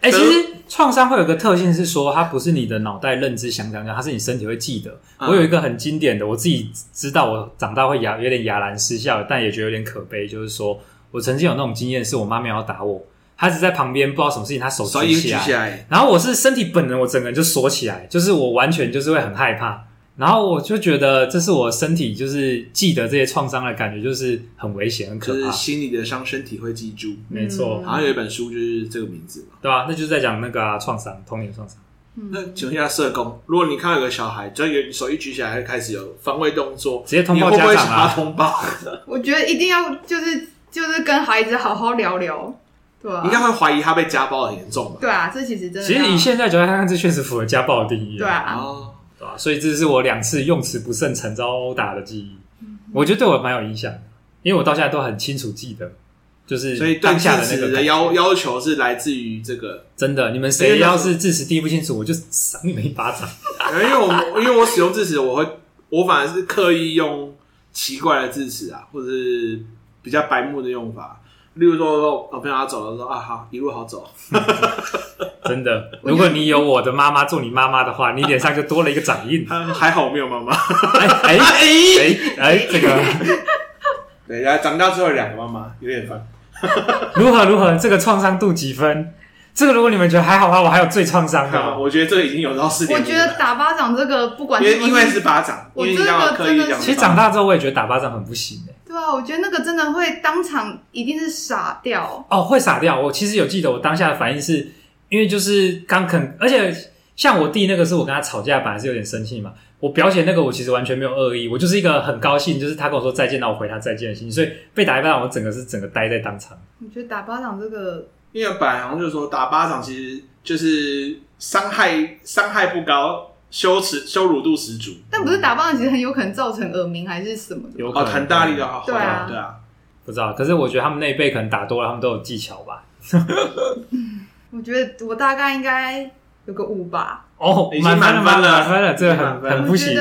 Speaker 2: 哎、欸，其实创伤会有个特性是说，它不是你的脑袋认知想想想，它是你身体会记得。我有一个很经典的，我自己知道，我长大会哑有点哑然失笑，但也觉得有点可悲，就是说我曾经有那种经验，是我妈没有要打我。她只在旁边，不知道什么事情，她手举起来，起来然后我是身体本能，我整个人就缩起来，就是我完全就是会很害怕，然后我就觉得这是我身体就是记得这些创伤的感觉，就是很危险、很可怕。
Speaker 1: 就是心里的伤，身体会记住，
Speaker 2: 没错。
Speaker 1: 好像有一本书就是这个名字嘛，
Speaker 2: 对吧、啊？那就是在讲那个创伤、童年创伤。
Speaker 1: 嗯、那请问一下社工，如果你看到有个小孩，只要有手一举起来，会开始有防卫动作，
Speaker 2: 直接通报家长啊？
Speaker 1: 通报？
Speaker 3: 我觉得一定要就是就是跟孩子好好聊聊。对啊，
Speaker 1: 应该会怀疑他被家暴很严重吧？
Speaker 3: 对啊，这其实真的。
Speaker 2: 其实以现在角度来看，这确实符合家暴的定义。
Speaker 3: 对啊，
Speaker 1: 哦，
Speaker 2: 对啊，所以这是我两次用词不慎惨遭殴打的记忆，嗯、我觉得对我蛮有影响，因为我到现在都很清楚记得，就是
Speaker 1: 所以当下的那个要要求是来自于这个
Speaker 2: 真的，你们谁要是字词听不清楚，我就赏你们一巴掌。
Speaker 1: 因为我因为我使用字词，我会我反而是刻意用奇怪的字词啊，或者是比较白目的用法。例如说，我朋友他走了，说啊好，一路好走。
Speaker 2: 真的，如果你有我的妈妈做你妈妈的话，你脸上就多了一个掌印。
Speaker 1: 还好我没有妈妈。
Speaker 2: 哎哎哎哎，这个，
Speaker 1: 对，然后长大之后有两个妈妈，有点烦。
Speaker 2: 如何如何？这个创伤度几分？这个如果你们觉得还好的话，我还有最创伤的。
Speaker 1: 我觉得这个已经有到四点。
Speaker 3: 我觉得打巴掌这个不管
Speaker 1: 因为因为是巴掌，我觉得
Speaker 3: 真的，
Speaker 2: 其实长大之后我也觉得打巴掌很不行诶。
Speaker 3: 对啊，我觉得那个真的会当场一定是傻掉
Speaker 2: 哦，会傻掉。我其实有记得我当下的反应是，因为就是刚肯，而且像我弟那个是我跟他吵架，本来是有点生气嘛。我表姐那个我其实完全没有恶意，我就是一个很高兴，就是他跟我说再见，那我回他再见的心，所以被打一巴掌，我整个是整个呆在当场。
Speaker 3: 我觉得打巴掌这个，
Speaker 1: 因为本来好像就是说打巴掌其实就是伤害伤害不高，羞耻羞辱度十足。
Speaker 3: 但不是打巴掌其实很有可能造成耳鸣还是什么的，
Speaker 2: 有可能
Speaker 1: 很大力的好，
Speaker 3: 对啊
Speaker 1: 对啊，
Speaker 2: 不知道。可是我觉得他们那一辈可能打多了，他们都有技巧吧。
Speaker 3: 我觉得我大概应该有个五吧。
Speaker 2: 哦，已经满分了，满分了，这个很很不行。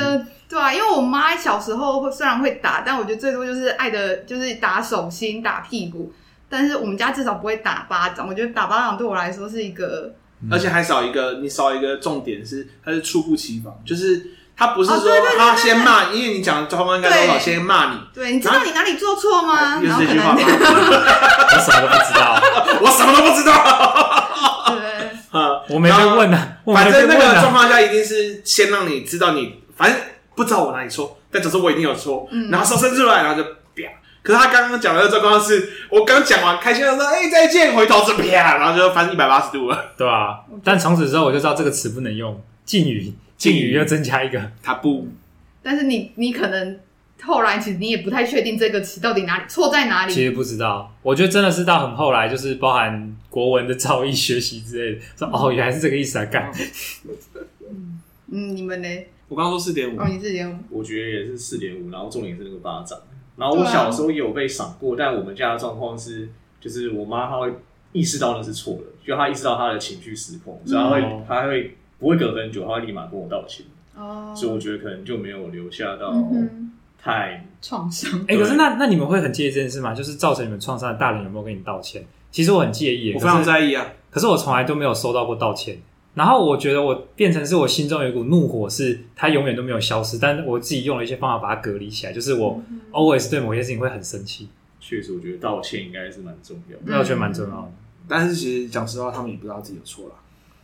Speaker 3: 对啊，因为我妈小时候虽然会打，但我觉得最多就是爱的，就是打手心、打屁股。但是我们家至少不会打巴掌。我觉得打巴掌对我来说是一个，
Speaker 1: 而且还少一个，你少一个重点是，他是猝不及防，就是他不是说他先骂，因为你讲的状况应该多少先骂你。
Speaker 3: 对，你知道你哪里做错吗？
Speaker 1: 有这句话吗？
Speaker 2: 我什么都不知道，
Speaker 1: 我什么都不知道。
Speaker 3: 对，
Speaker 2: 我没被问呢。
Speaker 1: 反正那个状况下一定是先让你知道你，反正。不知道我哪里错，但只是我一定有错。嗯、然后手伸出来，然后就啪。可是他刚刚讲的状况是，我刚讲完，开心的说：“哎、欸，再见。”回头是啪，然后就翻一百八十度了，
Speaker 2: 对啊。但从此之后，我就知道这个词不能用，敬语，敬语要增加一个，
Speaker 1: 他不。
Speaker 3: 但是你，你可能后来其实你也不太确定这个词到底哪里错在哪里。
Speaker 2: 其实不知道，我觉得真的是到很后来，就是包含国文的造诣学习之类的，说哦，原来是这个意思来干。
Speaker 3: 嗯嗯，你们呢？
Speaker 1: 我刚刚说四点五，
Speaker 3: 哦，你四点五，
Speaker 4: 我觉得也是四点五。然后重点是那个巴掌。然后我小时候也有被赏过，啊、但我们家的状况是，就是我妈她会意识到那是错的，就她意识到她的情绪失控，所以她会，嗯、她会不会隔很久，她会立马跟我道歉。哦，所以我觉得可能就没有留下到太
Speaker 3: 创伤。
Speaker 2: 哎、欸，可是那那你们会很介意这件事吗？就是造成你们创伤的大人有没有跟你道歉？其实我很介意，
Speaker 1: 我非常在意啊。
Speaker 2: 可是我从来都没有收到过道歉。然后我觉得我变成是我心中有一股怒火，是它永远都没有消失，但是我自己用了一些方法把它隔离起来，就是我 always 对某些事情会很生气。
Speaker 4: 确实，我觉得道歉应该是蛮重要的，
Speaker 2: 道歉蛮重要的。
Speaker 1: 但是其实讲实话，他们也不知道自己有错了。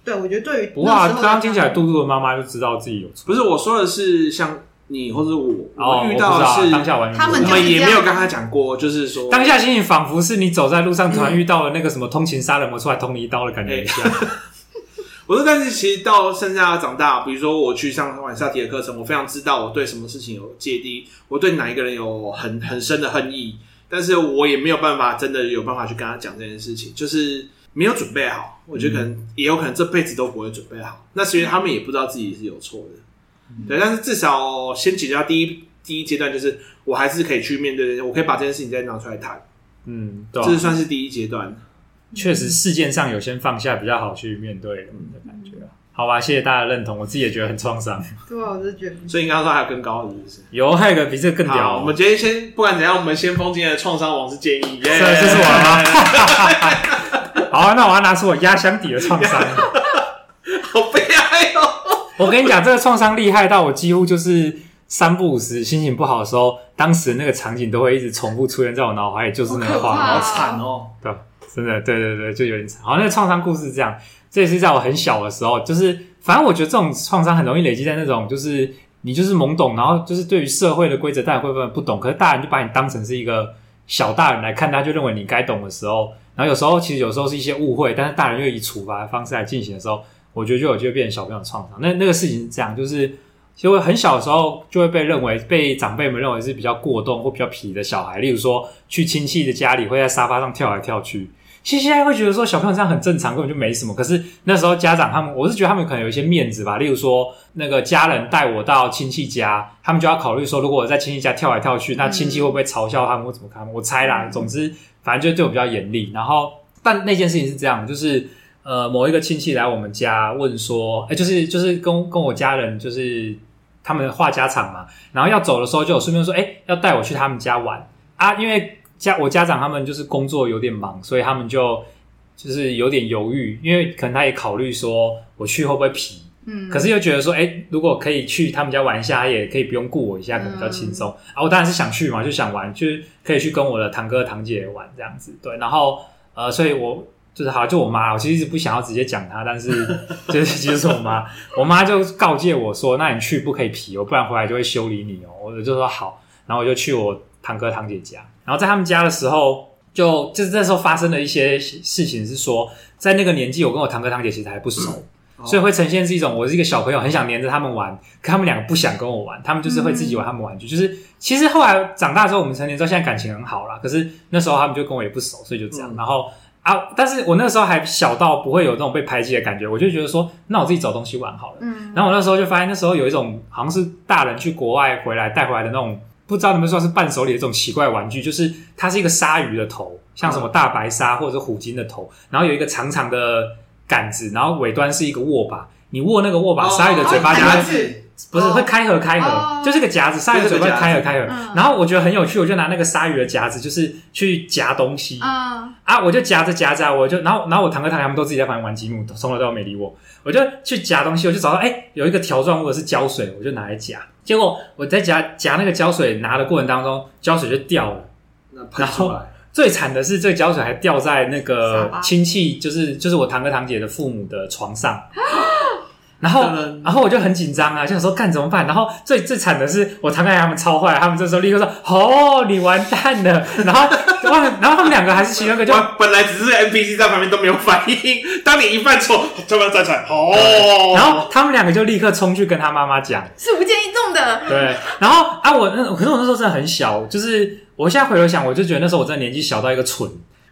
Speaker 3: 对，我觉得对于
Speaker 2: 不过刚刚听起来，杜杜的妈妈就知道自己有错。
Speaker 1: 不是我说的是像你或者我，我遇到的是
Speaker 2: 当下完全，
Speaker 3: 他们
Speaker 1: 也没有跟他讲过，就是说
Speaker 2: 当下心情仿佛是你走在路上，突然遇到了那个什么通勤杀人魔出来捅你一刀的感觉一样。
Speaker 1: 我说，但是其实到现在要长大，比如说我去上晚上体的课程，我非常知道我对什么事情有芥蒂，我对哪一个人有很很深的恨意，但是我也没有办法真的有办法去跟他讲这件事情，就是没有准备好。我觉得可能也有可能这辈子都不会准备好。那其实他们也不知道自己是有错的，对。但是至少先解决掉第一第一阶段，就是我还是可以去面对，我可以把这件事情再拿出来谈。
Speaker 2: 嗯，
Speaker 1: 对，这是算是第一阶段。
Speaker 2: 确实，事件上有先放下比较好去面对的感觉。好吧，谢谢大家的认同，我自己也觉得很创伤。
Speaker 3: 对啊，我是觉得。
Speaker 1: 所以你刚刚说还有更高的，是不是？
Speaker 2: 有，还有个比这个更屌。我
Speaker 1: 们今天先不管怎样，我们先封今天的创伤王是建议。
Speaker 2: Yeah! 这是我吗？好啊，那我要拿出我压箱底的创伤。
Speaker 1: 好悲哀哦！
Speaker 2: 我跟你讲，这个创伤厉害到我几乎就是三不五时心情不好的时候，当时那个场景都会一直重复出现在我脑海里，就是那个画面。
Speaker 1: 好惨哦！
Speaker 2: 对。真的，对对对，就有点惨。好，那个创伤故事是这样，这也是在我很小的时候，就是反正我觉得这种创伤很容易累积在那种，就是你就是懵懂，然后就是对于社会的规则，大家会不会不懂？可是大人就把你当成是一个小大人来看，他就认为你该懂的时候，然后有时候其实有时候是一些误会，但是大人又以处罚的方式来进行的时候，我觉得就有机会变成小朋友的创伤。那那个事情是这样，就是其实我很小的时候就会被认为被长辈们认为是比较过动或比较皮的小孩，例如说去亲戚的家里会在沙发上跳来跳去。其实现在会觉得说小朋友这样很正常，根本就没什么。可是那时候家长他们，我是觉得他们可能有一些面子吧。例如说，那个家人带我到亲戚家，他们就要考虑说，如果我在亲戚家跳来跳去，那亲戚会不会嘲笑他们或怎么看？我猜啦。总之，反正就对我比较严厉。然后，但那件事情是这样，就是呃，某一个亲戚来我们家问说，哎、欸，就是就是跟跟我家人就是他们话家常嘛。然后要走的时候，就有顺便说，哎、欸，要带我去他们家玩啊，因为。家我家长他们就是工作有点忙，所以他们就就是有点犹豫，因为可能他也考虑说我去会不会皮，嗯，可是又觉得说，哎、欸，如果可以去他们家玩一下，他也可以不用顾我一下，可能比较轻松、嗯、啊。我当然是想去嘛，就想玩，就是可以去跟我的堂哥堂姐玩这样子，对。然后呃，所以我就是好，就我妈，我其实一直不想要直接讲她，但是 就是其实是我妈，我妈就告诫我说，那你去不可以皮哦，不然回来就会修理你哦。我就说好，然后我就去我堂哥堂姐家。然后在他们家的时候，就就是那时候发生的一些事情是说，在那个年纪，我跟我堂哥堂姐其实还不熟，嗯、所以会呈现是一种我是一个小朋友，很想黏着他们玩，可他们两个不想跟我玩，他们就是会自己玩他们玩具。嗯、就是其实后来长大之后，我们成年之后，现在感情很好啦。可是那时候他们就跟我也不熟，所以就这样。嗯、然后啊，但是我那个时候还小到不会有那种被排挤的感觉，我就觉得说，那我自己找东西玩好了。嗯。然后我那时候就发现，那时候有一种好像是大人去国外回来带回来的那种。不知道你们算是伴手礼的这种奇怪玩具，就是它是一个鲨鱼的头，像什么大白鲨或者是虎鲸的头，然后有一个长长的杆子，然后尾端是一个握把，你握那个握把，鲨鱼的嘴巴夹子不是会开合开合，就是个夹子，鲨鱼的嘴巴开合开合。然后我觉得很有趣，我就拿那个鲨鱼的夹子，就是去夹东西。啊，我就夹着夹着，我就然后然后我堂哥堂姐他们都自己在旁边玩积木，从来都没理我，我就去夹东西，我就找到哎有一个条状物是胶水，我就拿来夹。结果我在夹夹那个胶水拿的过程当中，胶水就掉了。然后最惨的是，这个胶水还掉在那个亲戚，就是就是我堂哥堂姐的父母的床上。然后，然后我就很紧张啊，就想说干怎么办？然后最最惨的是，我堂哥他们超坏，他们这时候立刻说：“哦，你完蛋了。”然后，然后，然后他们两个还是其中一个就
Speaker 1: 本来只是 NPC 在旁边都没有反应，当你一犯错，就要站出来。哦，
Speaker 2: 然后他们两个就立刻冲去跟他妈妈讲，
Speaker 3: 是无间一动的。
Speaker 2: 对，然后啊，我那可是我那时候真的很小，就是我现在回头想，我就觉得那时候我真的年纪小到一个蠢。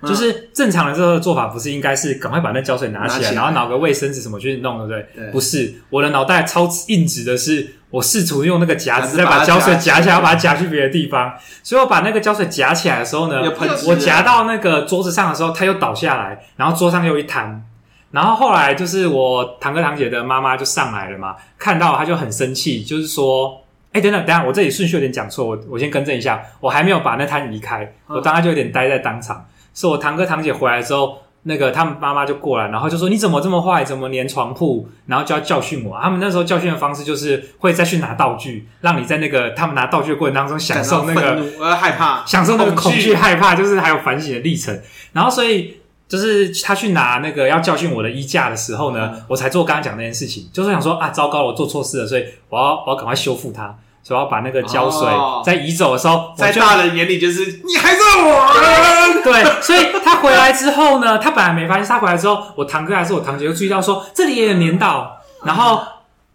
Speaker 2: 就是正常的这个做法，不是应该是赶快把那胶水拿起来，然后拿个卫生纸什么去弄，对不对？对，不是，我的脑袋超硬直的是，我试图用那个夹子再把胶水夹起来，要把它夹去别的地方。所以我把那个胶水夹起来的时候呢，我夹到那个桌子上的时候，它又倒下来，然后桌上又一摊。然后后来就是我堂哥堂姐的妈妈就上来了嘛，看到他就很生气，就是说，哎，等等，等下，我这里顺序有点讲错，我我先更正一下，我还没有把那摊移开，我当时就有点呆在当场。是我堂哥堂姐回来之后，那个他们妈妈就过来，然后就说：“你怎么这么坏？怎么粘床铺？”然后就要教训我。他们那时候教训的方式就是会再去拿道具，让你在那个他们拿道具的过程当中享受那个
Speaker 1: 我要害怕，
Speaker 2: 享受那个恐惧害怕，就是还有反省的历程。然后所以就是他去拿那个要教训我的衣架的时候呢，我才做刚刚讲那件事情，就是想说啊，糟糕了，我做错事了，所以我要我要赶快修复它。所以要把那个胶水在移走的时候，哦、
Speaker 1: 在大人眼里就是你还在我。
Speaker 2: 对，所以他回来之后呢，他本来没发现，他回来之后，我堂哥还是我堂姐就注意到说这里也有粘到，然后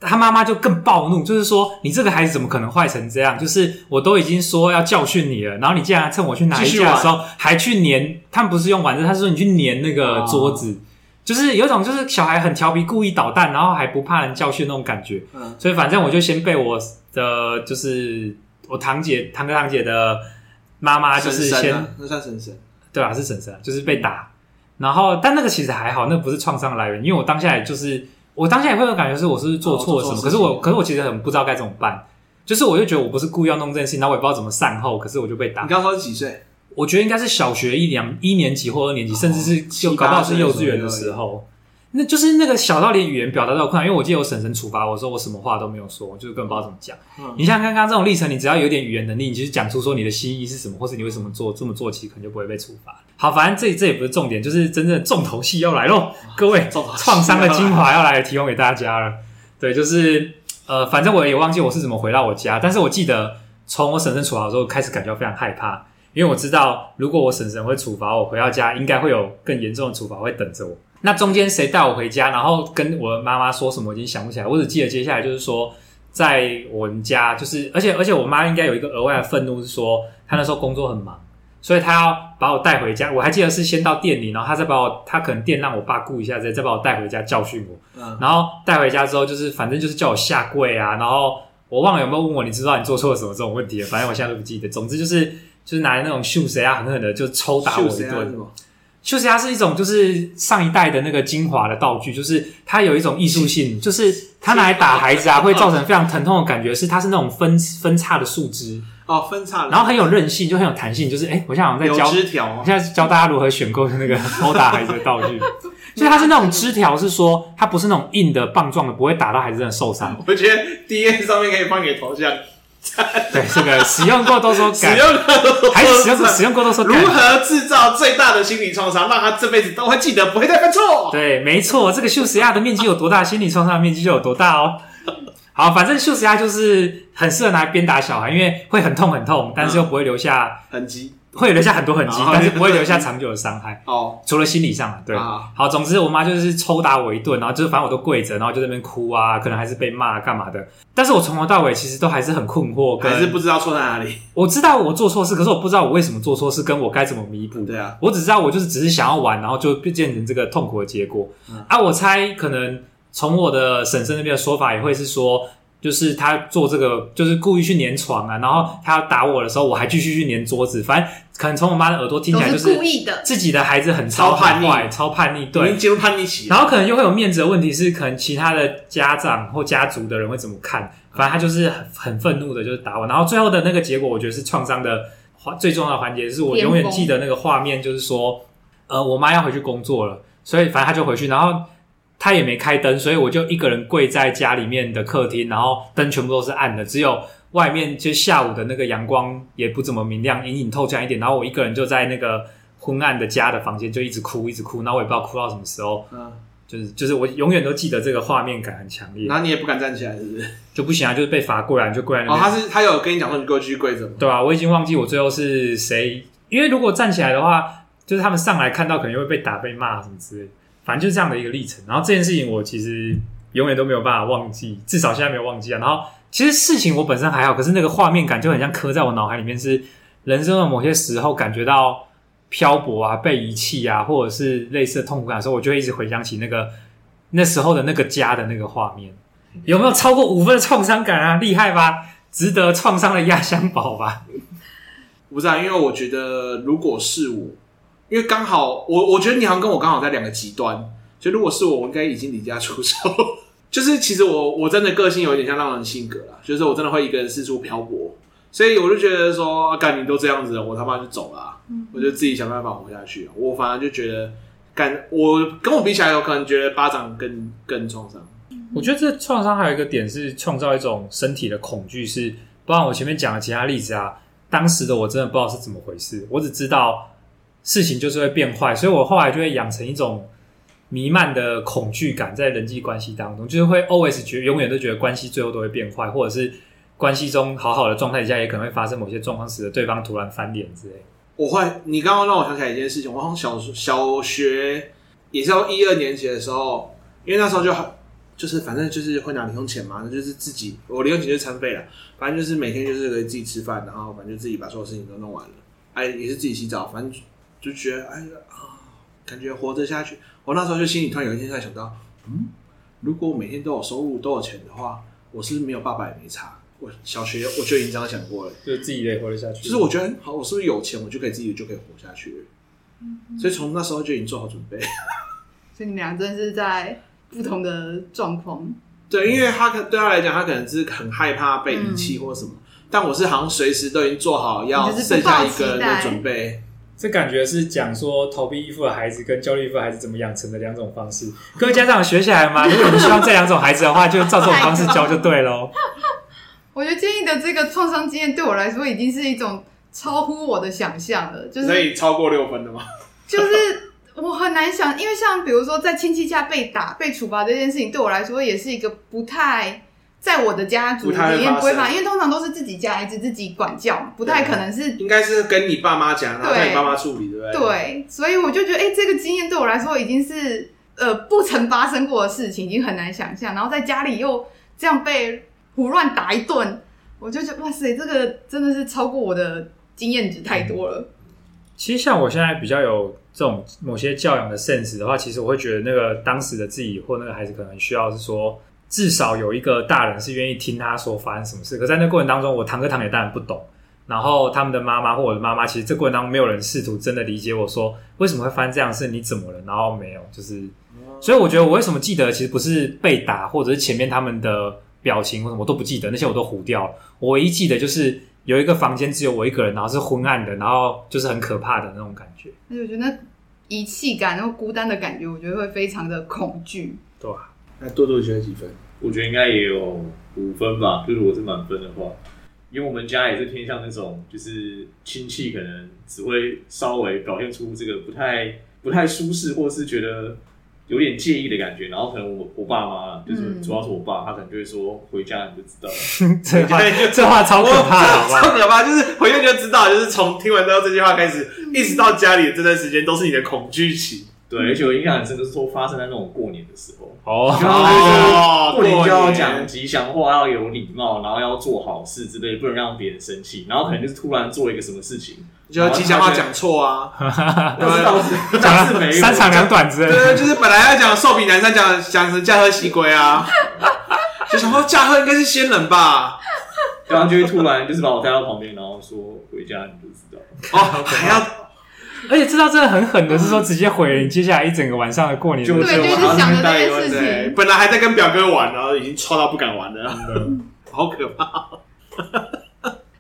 Speaker 2: 他妈妈就更暴怒，就是说你这个孩子怎么可能坏成这样？就是我都已经说要教训你了，然后你竟然趁我去拿衣架的时候 还去粘，他们不是用玩的，他是说你去粘那个桌子。哦就是有种，就是小孩很调皮，故意捣蛋，然后还不怕人教训那种感觉。嗯，所以反正我就先被我的，就是我堂姐、堂哥、堂姐的妈妈，就是先，啊、
Speaker 1: 那算婶婶，
Speaker 2: 对吧？是婶婶，就是被打。然后，但那个其实还好，那不是创伤来源，因为我当下也就是，我当下也会有感觉是我是做错了什么，哦、可是我，可是我其实很不知道该怎么办。就是我就觉得我不是故意要弄这件事情，然后我也不知道怎么善后，可是我就被打。
Speaker 1: 你刚说是几岁？
Speaker 2: 我觉得应该是小学一两一年级或二年级，甚至是就搞不好是幼稚园的时候，那就是那个小到连语言表达都有困难。因为我记得我婶婶处罚我说我什么话都没有说，我就是根本不知道怎么讲。你像刚刚这种历程，你只要有点语言能力，你其实讲出说你的心意是什么，或是你为什么做这么做，其实可能就不会被处罚。好，反正这这也不是重点，就是真正的重头戏要来喽，各位，创伤的精华要来提供给大家了。对，就是呃，反正我也忘记我是怎么回到我家，但是我记得从我婶婶处罚的时候开始，感觉非常害怕。因为我知道，如果我婶婶会处罚我，回到家应该会有更严重的处罚会等着我。那中间谁带我回家，然后跟我妈妈说什么，我已经想不起来。我只记得接下来就是说，在我们家，就是而且而且我妈应该有一个额外的愤怒，是说她那时候工作很忙，所以她要把我带回家。我还记得是先到店里，然后她再把我，她可能店让我爸顾一下，再再把我带回家教训我。嗯，然后带回家之后，就是反正就是叫我下跪啊，然后我忘了有没有问我，你知道你做错了什么这种问题了？反正我现在都不记得。总之就是就是拿那种秀谁啊，狠狠的就抽打我一顿。秀谁啊是一种就是上一代的那个精华的道具，就是它有一种艺术性，就是它拿来打孩子啊，会造成非常疼痛的感觉，是它是那种分分叉的树枝。
Speaker 1: 哦，分叉，
Speaker 2: 然后很有韧性，就很有弹性，就是哎、欸，我现在好像在教，
Speaker 1: 枝条，
Speaker 2: 现在教大家如何选购那个 殴打孩子的道具。所以它是那种枝条，是说它不是那种硬的棒状的，不会打到孩子真的受伤。
Speaker 1: 我觉得 D N 上面可以放你的头像。
Speaker 2: 对，这个使用过都说
Speaker 1: 使用过都说，
Speaker 2: 还是使用使用过都说
Speaker 1: 如何制造最大的心理创伤，让他这辈子都会记得，不会再犯错。
Speaker 2: 对，没错，这个秀石亚的面积有多大，心理创伤的面积就有多大哦。好，反正秀十鸭就是很适合拿来鞭打小孩，因为会很痛很痛，但是又不会留下
Speaker 1: 痕迹，
Speaker 2: 会留下很多痕迹，但是不会留下长久的伤害。
Speaker 1: 哦，
Speaker 2: 除了心理上，对。好，总之我妈就是抽打我一顿，然后就是反正我都跪着，然后就在那边哭啊，可能还是被骂干嘛的。但是我从头到尾其实都还是很困惑，
Speaker 1: 还是不知道错在哪里。
Speaker 2: 我知道我做错事，可是我不知道我为什么做错事，跟我该怎么弥补。
Speaker 1: 对啊，
Speaker 2: 我只知道我就是只是想要玩，然后就变成这个痛苦的结果。啊，我猜可能从我的婶婶那边的说法也会是说。就是他做这个，就是故意去粘床啊，然后他要打我的时候，我还继续去粘桌子。反正可能从我妈的耳朵听起来就是
Speaker 3: 故意的，
Speaker 2: 自己的孩子很超叛逆，超叛逆，对，
Speaker 1: 已经进入叛逆期。
Speaker 2: 然后可能又会有面子的问题，是可能其他的家长或家族的人会怎么看？反正他就是很很愤怒的，就是打我。然后最后的那个结果，我觉得是创伤的环最重要的环节，是我永远记得那个画面，就是说，呃，我妈要回去工作了，所以反正他就回去，然后。他也没开灯，所以我就一个人跪在家里面的客厅，然后灯全部都是暗的，只有外面就下午的那个阳光也不怎么明亮，隐隐透这样一点。然后我一个人就在那个昏暗的家的房间，就一直哭，一直哭。然后我也不知道哭到什么时候，嗯，就是就是我永远都记得这个画面感很强烈。
Speaker 1: 然后你也不敢站起来，是不是？
Speaker 2: 就不行啊，就是被罚跪啊，就跪在那边。
Speaker 1: 哦，他是他有跟你讲说你过去跪着吗？
Speaker 2: 对啊，我已经忘记我最后是谁，因为如果站起来的话，就是他们上来看到，可能会被打、被骂什么之类的。反正就是这样的一个历程，然后这件事情我其实永远都没有办法忘记，至少现在没有忘记啊。然后其实事情我本身还好，可是那个画面感就很像刻在我脑海里面，是人生的某些时候感觉到漂泊啊、被遗弃啊，或者是类似的痛苦感的时候，我就会一直回想起那个那时候的那个家的那个画面。有没有超过五分的创伤感啊？厉害吧？值得创伤的压箱宝吧？
Speaker 1: 不是啊，因为我觉得如果是我。因为刚好我我觉得你好像跟我刚好在两个极端，就如果是我，我应该已经离家出走。就是其实我我真的个性有一点像浪人性格啦，就是我真的会一个人四处漂泊，所以我就觉得说，啊，干你都这样子了，我他妈就走了，啊，嗯、我就自己想办法活下去。我反而就觉得，干我跟我比起来，我可能觉得巴掌更更创伤。
Speaker 2: 我觉得这创伤还有一个点是创造一种身体的恐惧，是不然我前面讲的其他例子啊，当时的我真的不知道是怎么回事，我只知道。事情就是会变坏，所以我后来就会养成一种弥漫的恐惧感，在人际关系当中，就是会 always 觉永远都觉得关系最后都会变坏，或者是关系中好好的状态下也可能会发生某些状况，使得对方突然翻脸之类。
Speaker 1: 我会，你刚刚让我想起来一件事情，我好像小小学也是要一二年级的时候，因为那时候就很就是反正就是会拿零用钱嘛，那就是自己我零用钱就餐费了，反正就是每天就是可以自己吃饭，然后反正就自己把所有事情都弄完了，哎，也是自己洗澡，反正。就觉得哎呀啊，感觉活着下去。我那时候就心里突然有一天在想到，嗯，如果我每天都有收入、都有钱的话，我是不是没有爸爸也没差。我小学我就已经这样想过了，
Speaker 2: 就自己也活得下去。
Speaker 1: 就是我觉得好，我是不是有钱，我就可以自己就可以活下去了。嗯嗯，所以从那时候就已经做好准备。
Speaker 3: 所以你们俩真的是在不同的状况。
Speaker 1: 对，因为他可对他来讲，他可能是很害怕被遗弃或什么，嗯、但我是好像随时都已经做好要剩下一个人的准备。
Speaker 2: 这感觉是讲说逃避依附的孩子跟焦虑依附的孩子怎么养成的两种方式。各位家长学起来吗？如果你们希望这两种孩子的话，就照这种方式教就对喽。
Speaker 3: 我觉得建议的这个创伤经验对我来说已经是一种超乎我的想象了，就是
Speaker 1: 可以超过六分的吗？
Speaker 3: 就是我很难想，因为像比如说在亲戚家被打、被处罚这件事情，对我来说也是一个不太。在我的家族里面不会发，因为通常都是自己家孩子自己管教，不太可能是。
Speaker 1: 应该是跟你爸妈讲，然后跟你爸妈处理，对不对？
Speaker 3: 对，所以我就觉得，哎、欸，这个经验对我来说已经是呃不曾发生过的事情，已经很难想象。然后在家里又这样被胡乱打一顿，我就觉得哇塞，这个真的是超过我的经验值太多了。
Speaker 2: 其实像我现在比较有这种某些教养的 sense 的话，其实我会觉得那个当时的自己或那个孩子可能需要是说，至少有一个大人是愿意听他说发生什么事。可在那过程当中，我堂哥堂姐当然不懂，然后他们的妈妈或我的妈妈，其实这过程当中没有人试图真的理解我说为什么会发生这样的事，你怎么了？然后没有，就是，所以我觉得我为什么记得，其实不是被打，或者是前面他们的表情或什么我都不记得，那些我都糊掉了。我唯一记得就是。有一个房间只有我一个人，然后是昏暗的，然后就是很可怕的那种感觉。
Speaker 3: 而且我觉得那遗弃感，然后孤单的感觉，我觉得会非常的恐惧。
Speaker 1: 对啊，那多多觉得几分？
Speaker 4: 我觉得应该也有五分吧。就是我是满分的话，因为我们家也是偏向那种，就是亲戚可能只会稍微表现出这个不太不太舒适，或是觉得。有点介意的感觉，然后可能我我爸妈就是主要是我爸，他可能就会说回家你就知道了。
Speaker 2: 这话这话超可怕，
Speaker 1: 超可怕，就是回去就知道，就是从听完到这句话开始，一直到家里这段时间都是你的恐惧期。
Speaker 4: 对，而且我印象很深，就是说发生在那种过年的时候。
Speaker 1: 哦，
Speaker 4: 过年就要讲吉祥话，要有礼貌，然后要做好事之类，不能让别人生气。然后可能就是突然做一个什么事情。
Speaker 1: 就吉祥话讲错 啊，
Speaker 4: 讲是没
Speaker 2: 三长两短之类。
Speaker 1: 对，就是本来要讲寿比南山，讲讲成驾鹤西归啊。就想说驾鹤应该是仙人吧，
Speaker 4: 然后就会突然就是把我带到旁边，然后说回家你就知道。
Speaker 1: 哦，还要，
Speaker 2: 而且知道真的很狠的是说直接毁了你接下来一整个晚上的过年。
Speaker 3: 对，就是想着这件事情。
Speaker 1: 本来还在跟表哥玩，然后已经臭到不敢玩了，好可怕。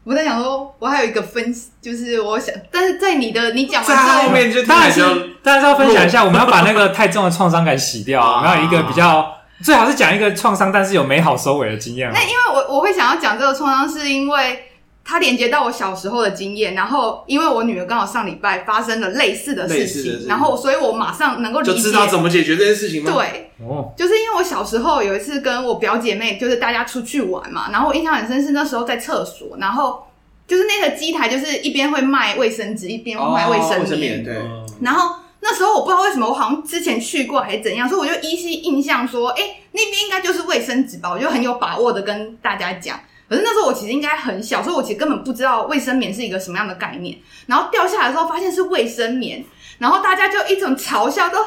Speaker 3: 我在想说，我还有一个分，就是我想，但是在你的你讲完之
Speaker 1: 后，后面就
Speaker 2: 当然是，当然是要分享一下，我们要把那个太重的创伤感洗掉，然后一个比较最好是讲一个创伤，但是有美好收尾的经验。
Speaker 3: 那因为我我会想要讲这个创伤，是因为它连接到我小时候的经验，然后因为我女儿刚好上礼拜发生了类似的事情，然后所以我马上能够理解，
Speaker 1: 就知道怎么解决这件事情吗？
Speaker 3: 对，哦，就是因为我小时候有一次跟我表姐妹，就是大家出去玩嘛，然后我印象很深是那时候在厕所，然后。就是那个机台，就是一边会卖卫生纸，一边会卖卫生棉。
Speaker 1: 对。
Speaker 3: 然后那时候我不知道为什么，我好像之前去过还是怎样，所以我就依稀印象说，哎，那边应该就是卫生纸吧，我就很有把握的跟大家讲。可是那时候我其实应该很小，所以我其实根本不知道卫生棉是一个什么样的概念。然后掉下来的时候发现是卫生棉，然后大家就一种嘲笑，说：“哦，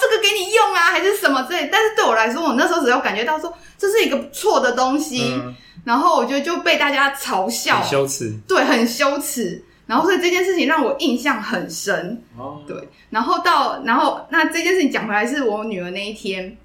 Speaker 3: 这个给你用啊，还是什么之类。”但是对我来说，我那时候只有感觉到说这是一个不错的东西。嗯然后我觉得就被大家嘲笑，
Speaker 2: 很羞耻，
Speaker 3: 对，很羞耻。然后所以这件事情让我印象很深，哦，对。然后到，然后那这件事情讲回来是我女儿那一天，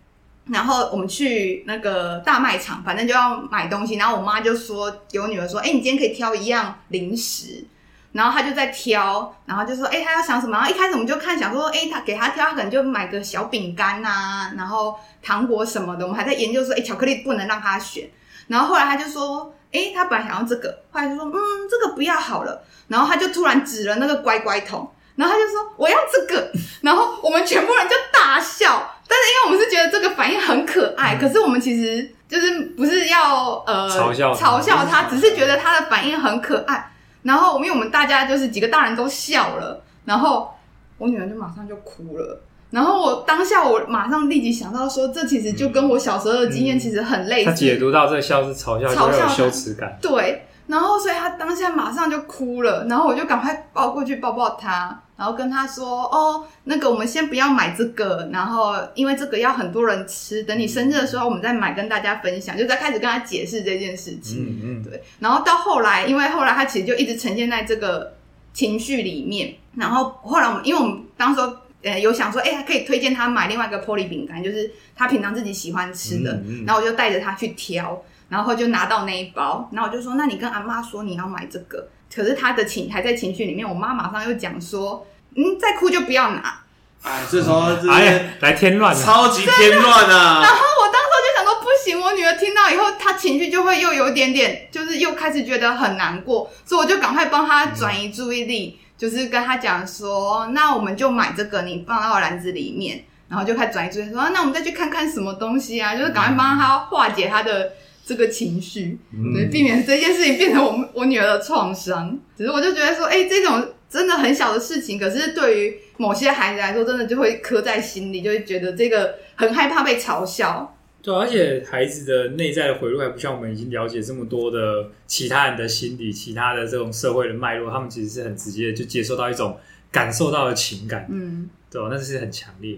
Speaker 3: 然后我们去那个大卖场，反正就要买东西。然后我妈就说，给我女儿说，哎，你今天可以挑一样零食。然后她就在挑，然后就说，哎，她要想什么？然后一开始我们就看，想说，哎，她给她挑，她可能就买个小饼干啊，然后糖果什么的。我们还在研究说，哎，巧克力不能让她选。然后后来她就说：“诶，她本来想要这个，后来就说，嗯，这个不要好了。”然后他就突然指了那个乖乖桶，然后他就说：“我要这个。”然后我们全部人就大笑。但是因为我们是觉得这个反应很可爱，嗯、可是我们其实就是不是要呃
Speaker 2: 嘲笑
Speaker 3: 嘲笑他，只是觉得他的反应很可爱。然后因为我们大家就是几个大人都笑了，然后我女儿就马上就哭了。然后我当下我马上立即想到说，这其实就跟我小时候的经验其实很类似。
Speaker 2: 他解读到这个笑是嘲笑，嘲笑羞耻感。
Speaker 3: 对，然后所以他当下马上就哭了，然后我就赶快抱过去抱抱他，然后跟他说：“哦，那个我们先不要买这个，然后因为这个要很多人吃，等你生日的时候我们再买跟大家分享。”就在开始跟他解释这件事情。嗯嗯，对。然后到后来，因为后来他其实就一直呈现在这个情绪里面，然后后来我们因为我们当时。呃，有想说，哎、欸，还可以推荐他买另外一个玻璃饼干，就是他平常自己喜欢吃的。嗯嗯、然后我就带着他去挑，然后就拿到那一包。然后我就说，那你跟阿妈说你要买这个。可是他的情还在情绪里面，我妈马上又讲说，嗯，再哭就不要拿。
Speaker 1: 哎，这时候
Speaker 2: 哎，来添乱，
Speaker 1: 超级添乱啊！
Speaker 3: 然后我当时就想说，不行，我女儿听到以后，她情绪就会又有点点，就是又开始觉得很难过，所以我就赶快帮她转移注意力。嗯就是跟她讲说，那我们就买这个，你放到篮子里面，然后就开始转移注意力，说，那我们再去看看什么东西啊？就是赶快帮她化解她的这个情绪，嗯、对，避免这件事情变成我我女儿的创伤。只是我就觉得说，哎、欸，这种真的很小的事情，可是对于某些孩子来说，真的就会刻在心里，就会觉得这个很害怕被嘲笑。
Speaker 2: 对，而且孩子的内在的回路还不像我们已经了解这么多的其他人的心理、其他的这种社会的脉络，他们其实是很直接的就接受到一种感受到的情感，嗯，对，那是很强烈。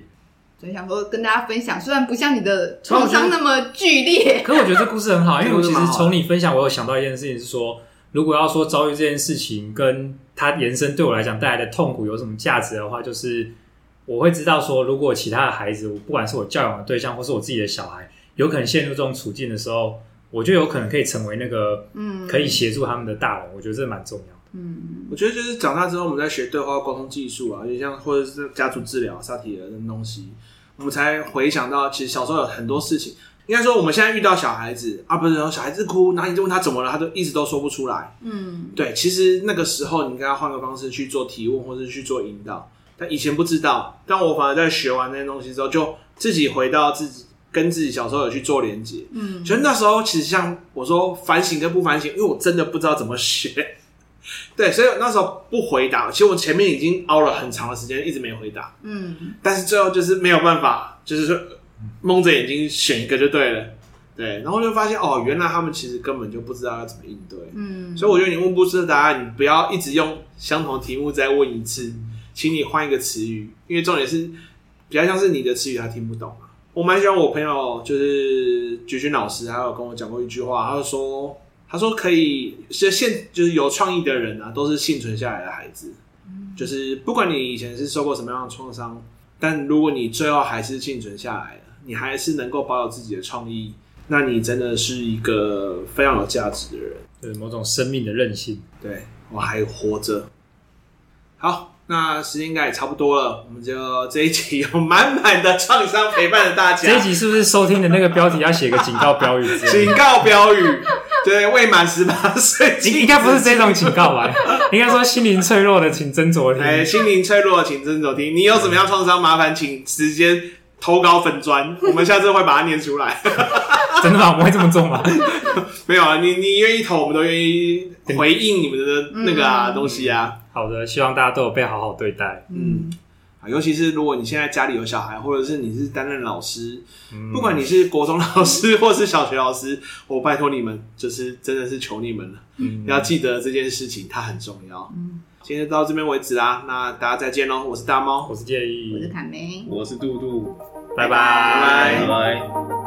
Speaker 3: 所以想说跟大家分享，虽然不像你的创伤那么剧烈，
Speaker 2: 可是我觉得这故事很好，因为我其实从你分享，我有想到一件事情是说，如果要说遭遇这件事情跟它延伸对我来讲带来的痛苦有什么价值的话，就是。我会知道说，如果其他的孩子，不管是我教养的对象，或是我自己的小孩，有可能陷入这种处境的时候，我就有可能可以成为那个，嗯，可以协助他们的大人。我觉得这蛮重要的。
Speaker 1: 嗯，我觉得就是长大之后，我们在学对话沟通技术啊，就像或者是家族治疗、萨提尔的东西，我们才回想到，其实小时候有很多事情。应该说，我们现在遇到小孩子啊，不是说小孩子哭，然后你就问他怎么了，他就一直都说不出来。嗯，对，其实那个时候你应该要换个方式去做提问，或者去做引导。但以前不知道，但我反而在学完那些东西之后，就自己回到自己跟自己小时候有去做连接。嗯，所以那时候其实像我说反省跟不反省，因为我真的不知道怎么学。对，所以那时候不回答。其实我前面已经熬了很长的时间，一直没回答。嗯，但是最后就是没有办法，就是说蒙着眼睛选一个就对了。对，然后就发现哦，原来他们其实根本就不知道要怎么应对。嗯，所以我觉得你问不出的答案，你不要一直用相同题目再问一次。请你换一个词语，因为重点是比较像是你的词语，他听不懂啊。我蛮喜欢我朋友，就是菊君老师，还有跟我讲过一句话，他就说，他说可以，是现就是有创意的人啊，都是幸存下来的孩子。就是不管你以前是受过什么样的创伤，但如果你最后还是幸存下来了，你还是能够保有自己的创意，那你真的是一个非常有价值的人，
Speaker 2: 对某种生命的韧性。
Speaker 1: 对，我还活着。好。那时间应该也差不多了，我们就这一集有满满的创伤陪伴着大家。
Speaker 2: 这一集是不是收听的那个标题要写个警告标语？
Speaker 1: 警告标语，对，未满十八岁，
Speaker 2: 应该不是这种警告吧？应该说心灵脆弱的请斟酌听。
Speaker 1: 哎，心灵脆弱的请斟酌听。你有什么样创伤，麻烦请直接投稿粉砖，我们下次会把它念出来。
Speaker 2: 真的吗？我们会这么做吗？
Speaker 1: 没有啊，你你愿意投，我们都愿意回应你们的那个啊东西啊。
Speaker 2: 好的，希望大家都有被好好对待。
Speaker 1: 嗯，啊，尤其是如果你现在家里有小孩，或者是你是担任老师，嗯、不管你是国中老师或是小学老师，我拜托你们，就是真的是求你们了，嗯，要记得这件事情，它很重要。嗯，今天就到这边为止啦，那大家再见喽！我是大猫，
Speaker 2: 我是介意，
Speaker 3: 我是凯梅，
Speaker 4: 我是杜杜，
Speaker 2: 拜拜。
Speaker 1: 拜拜。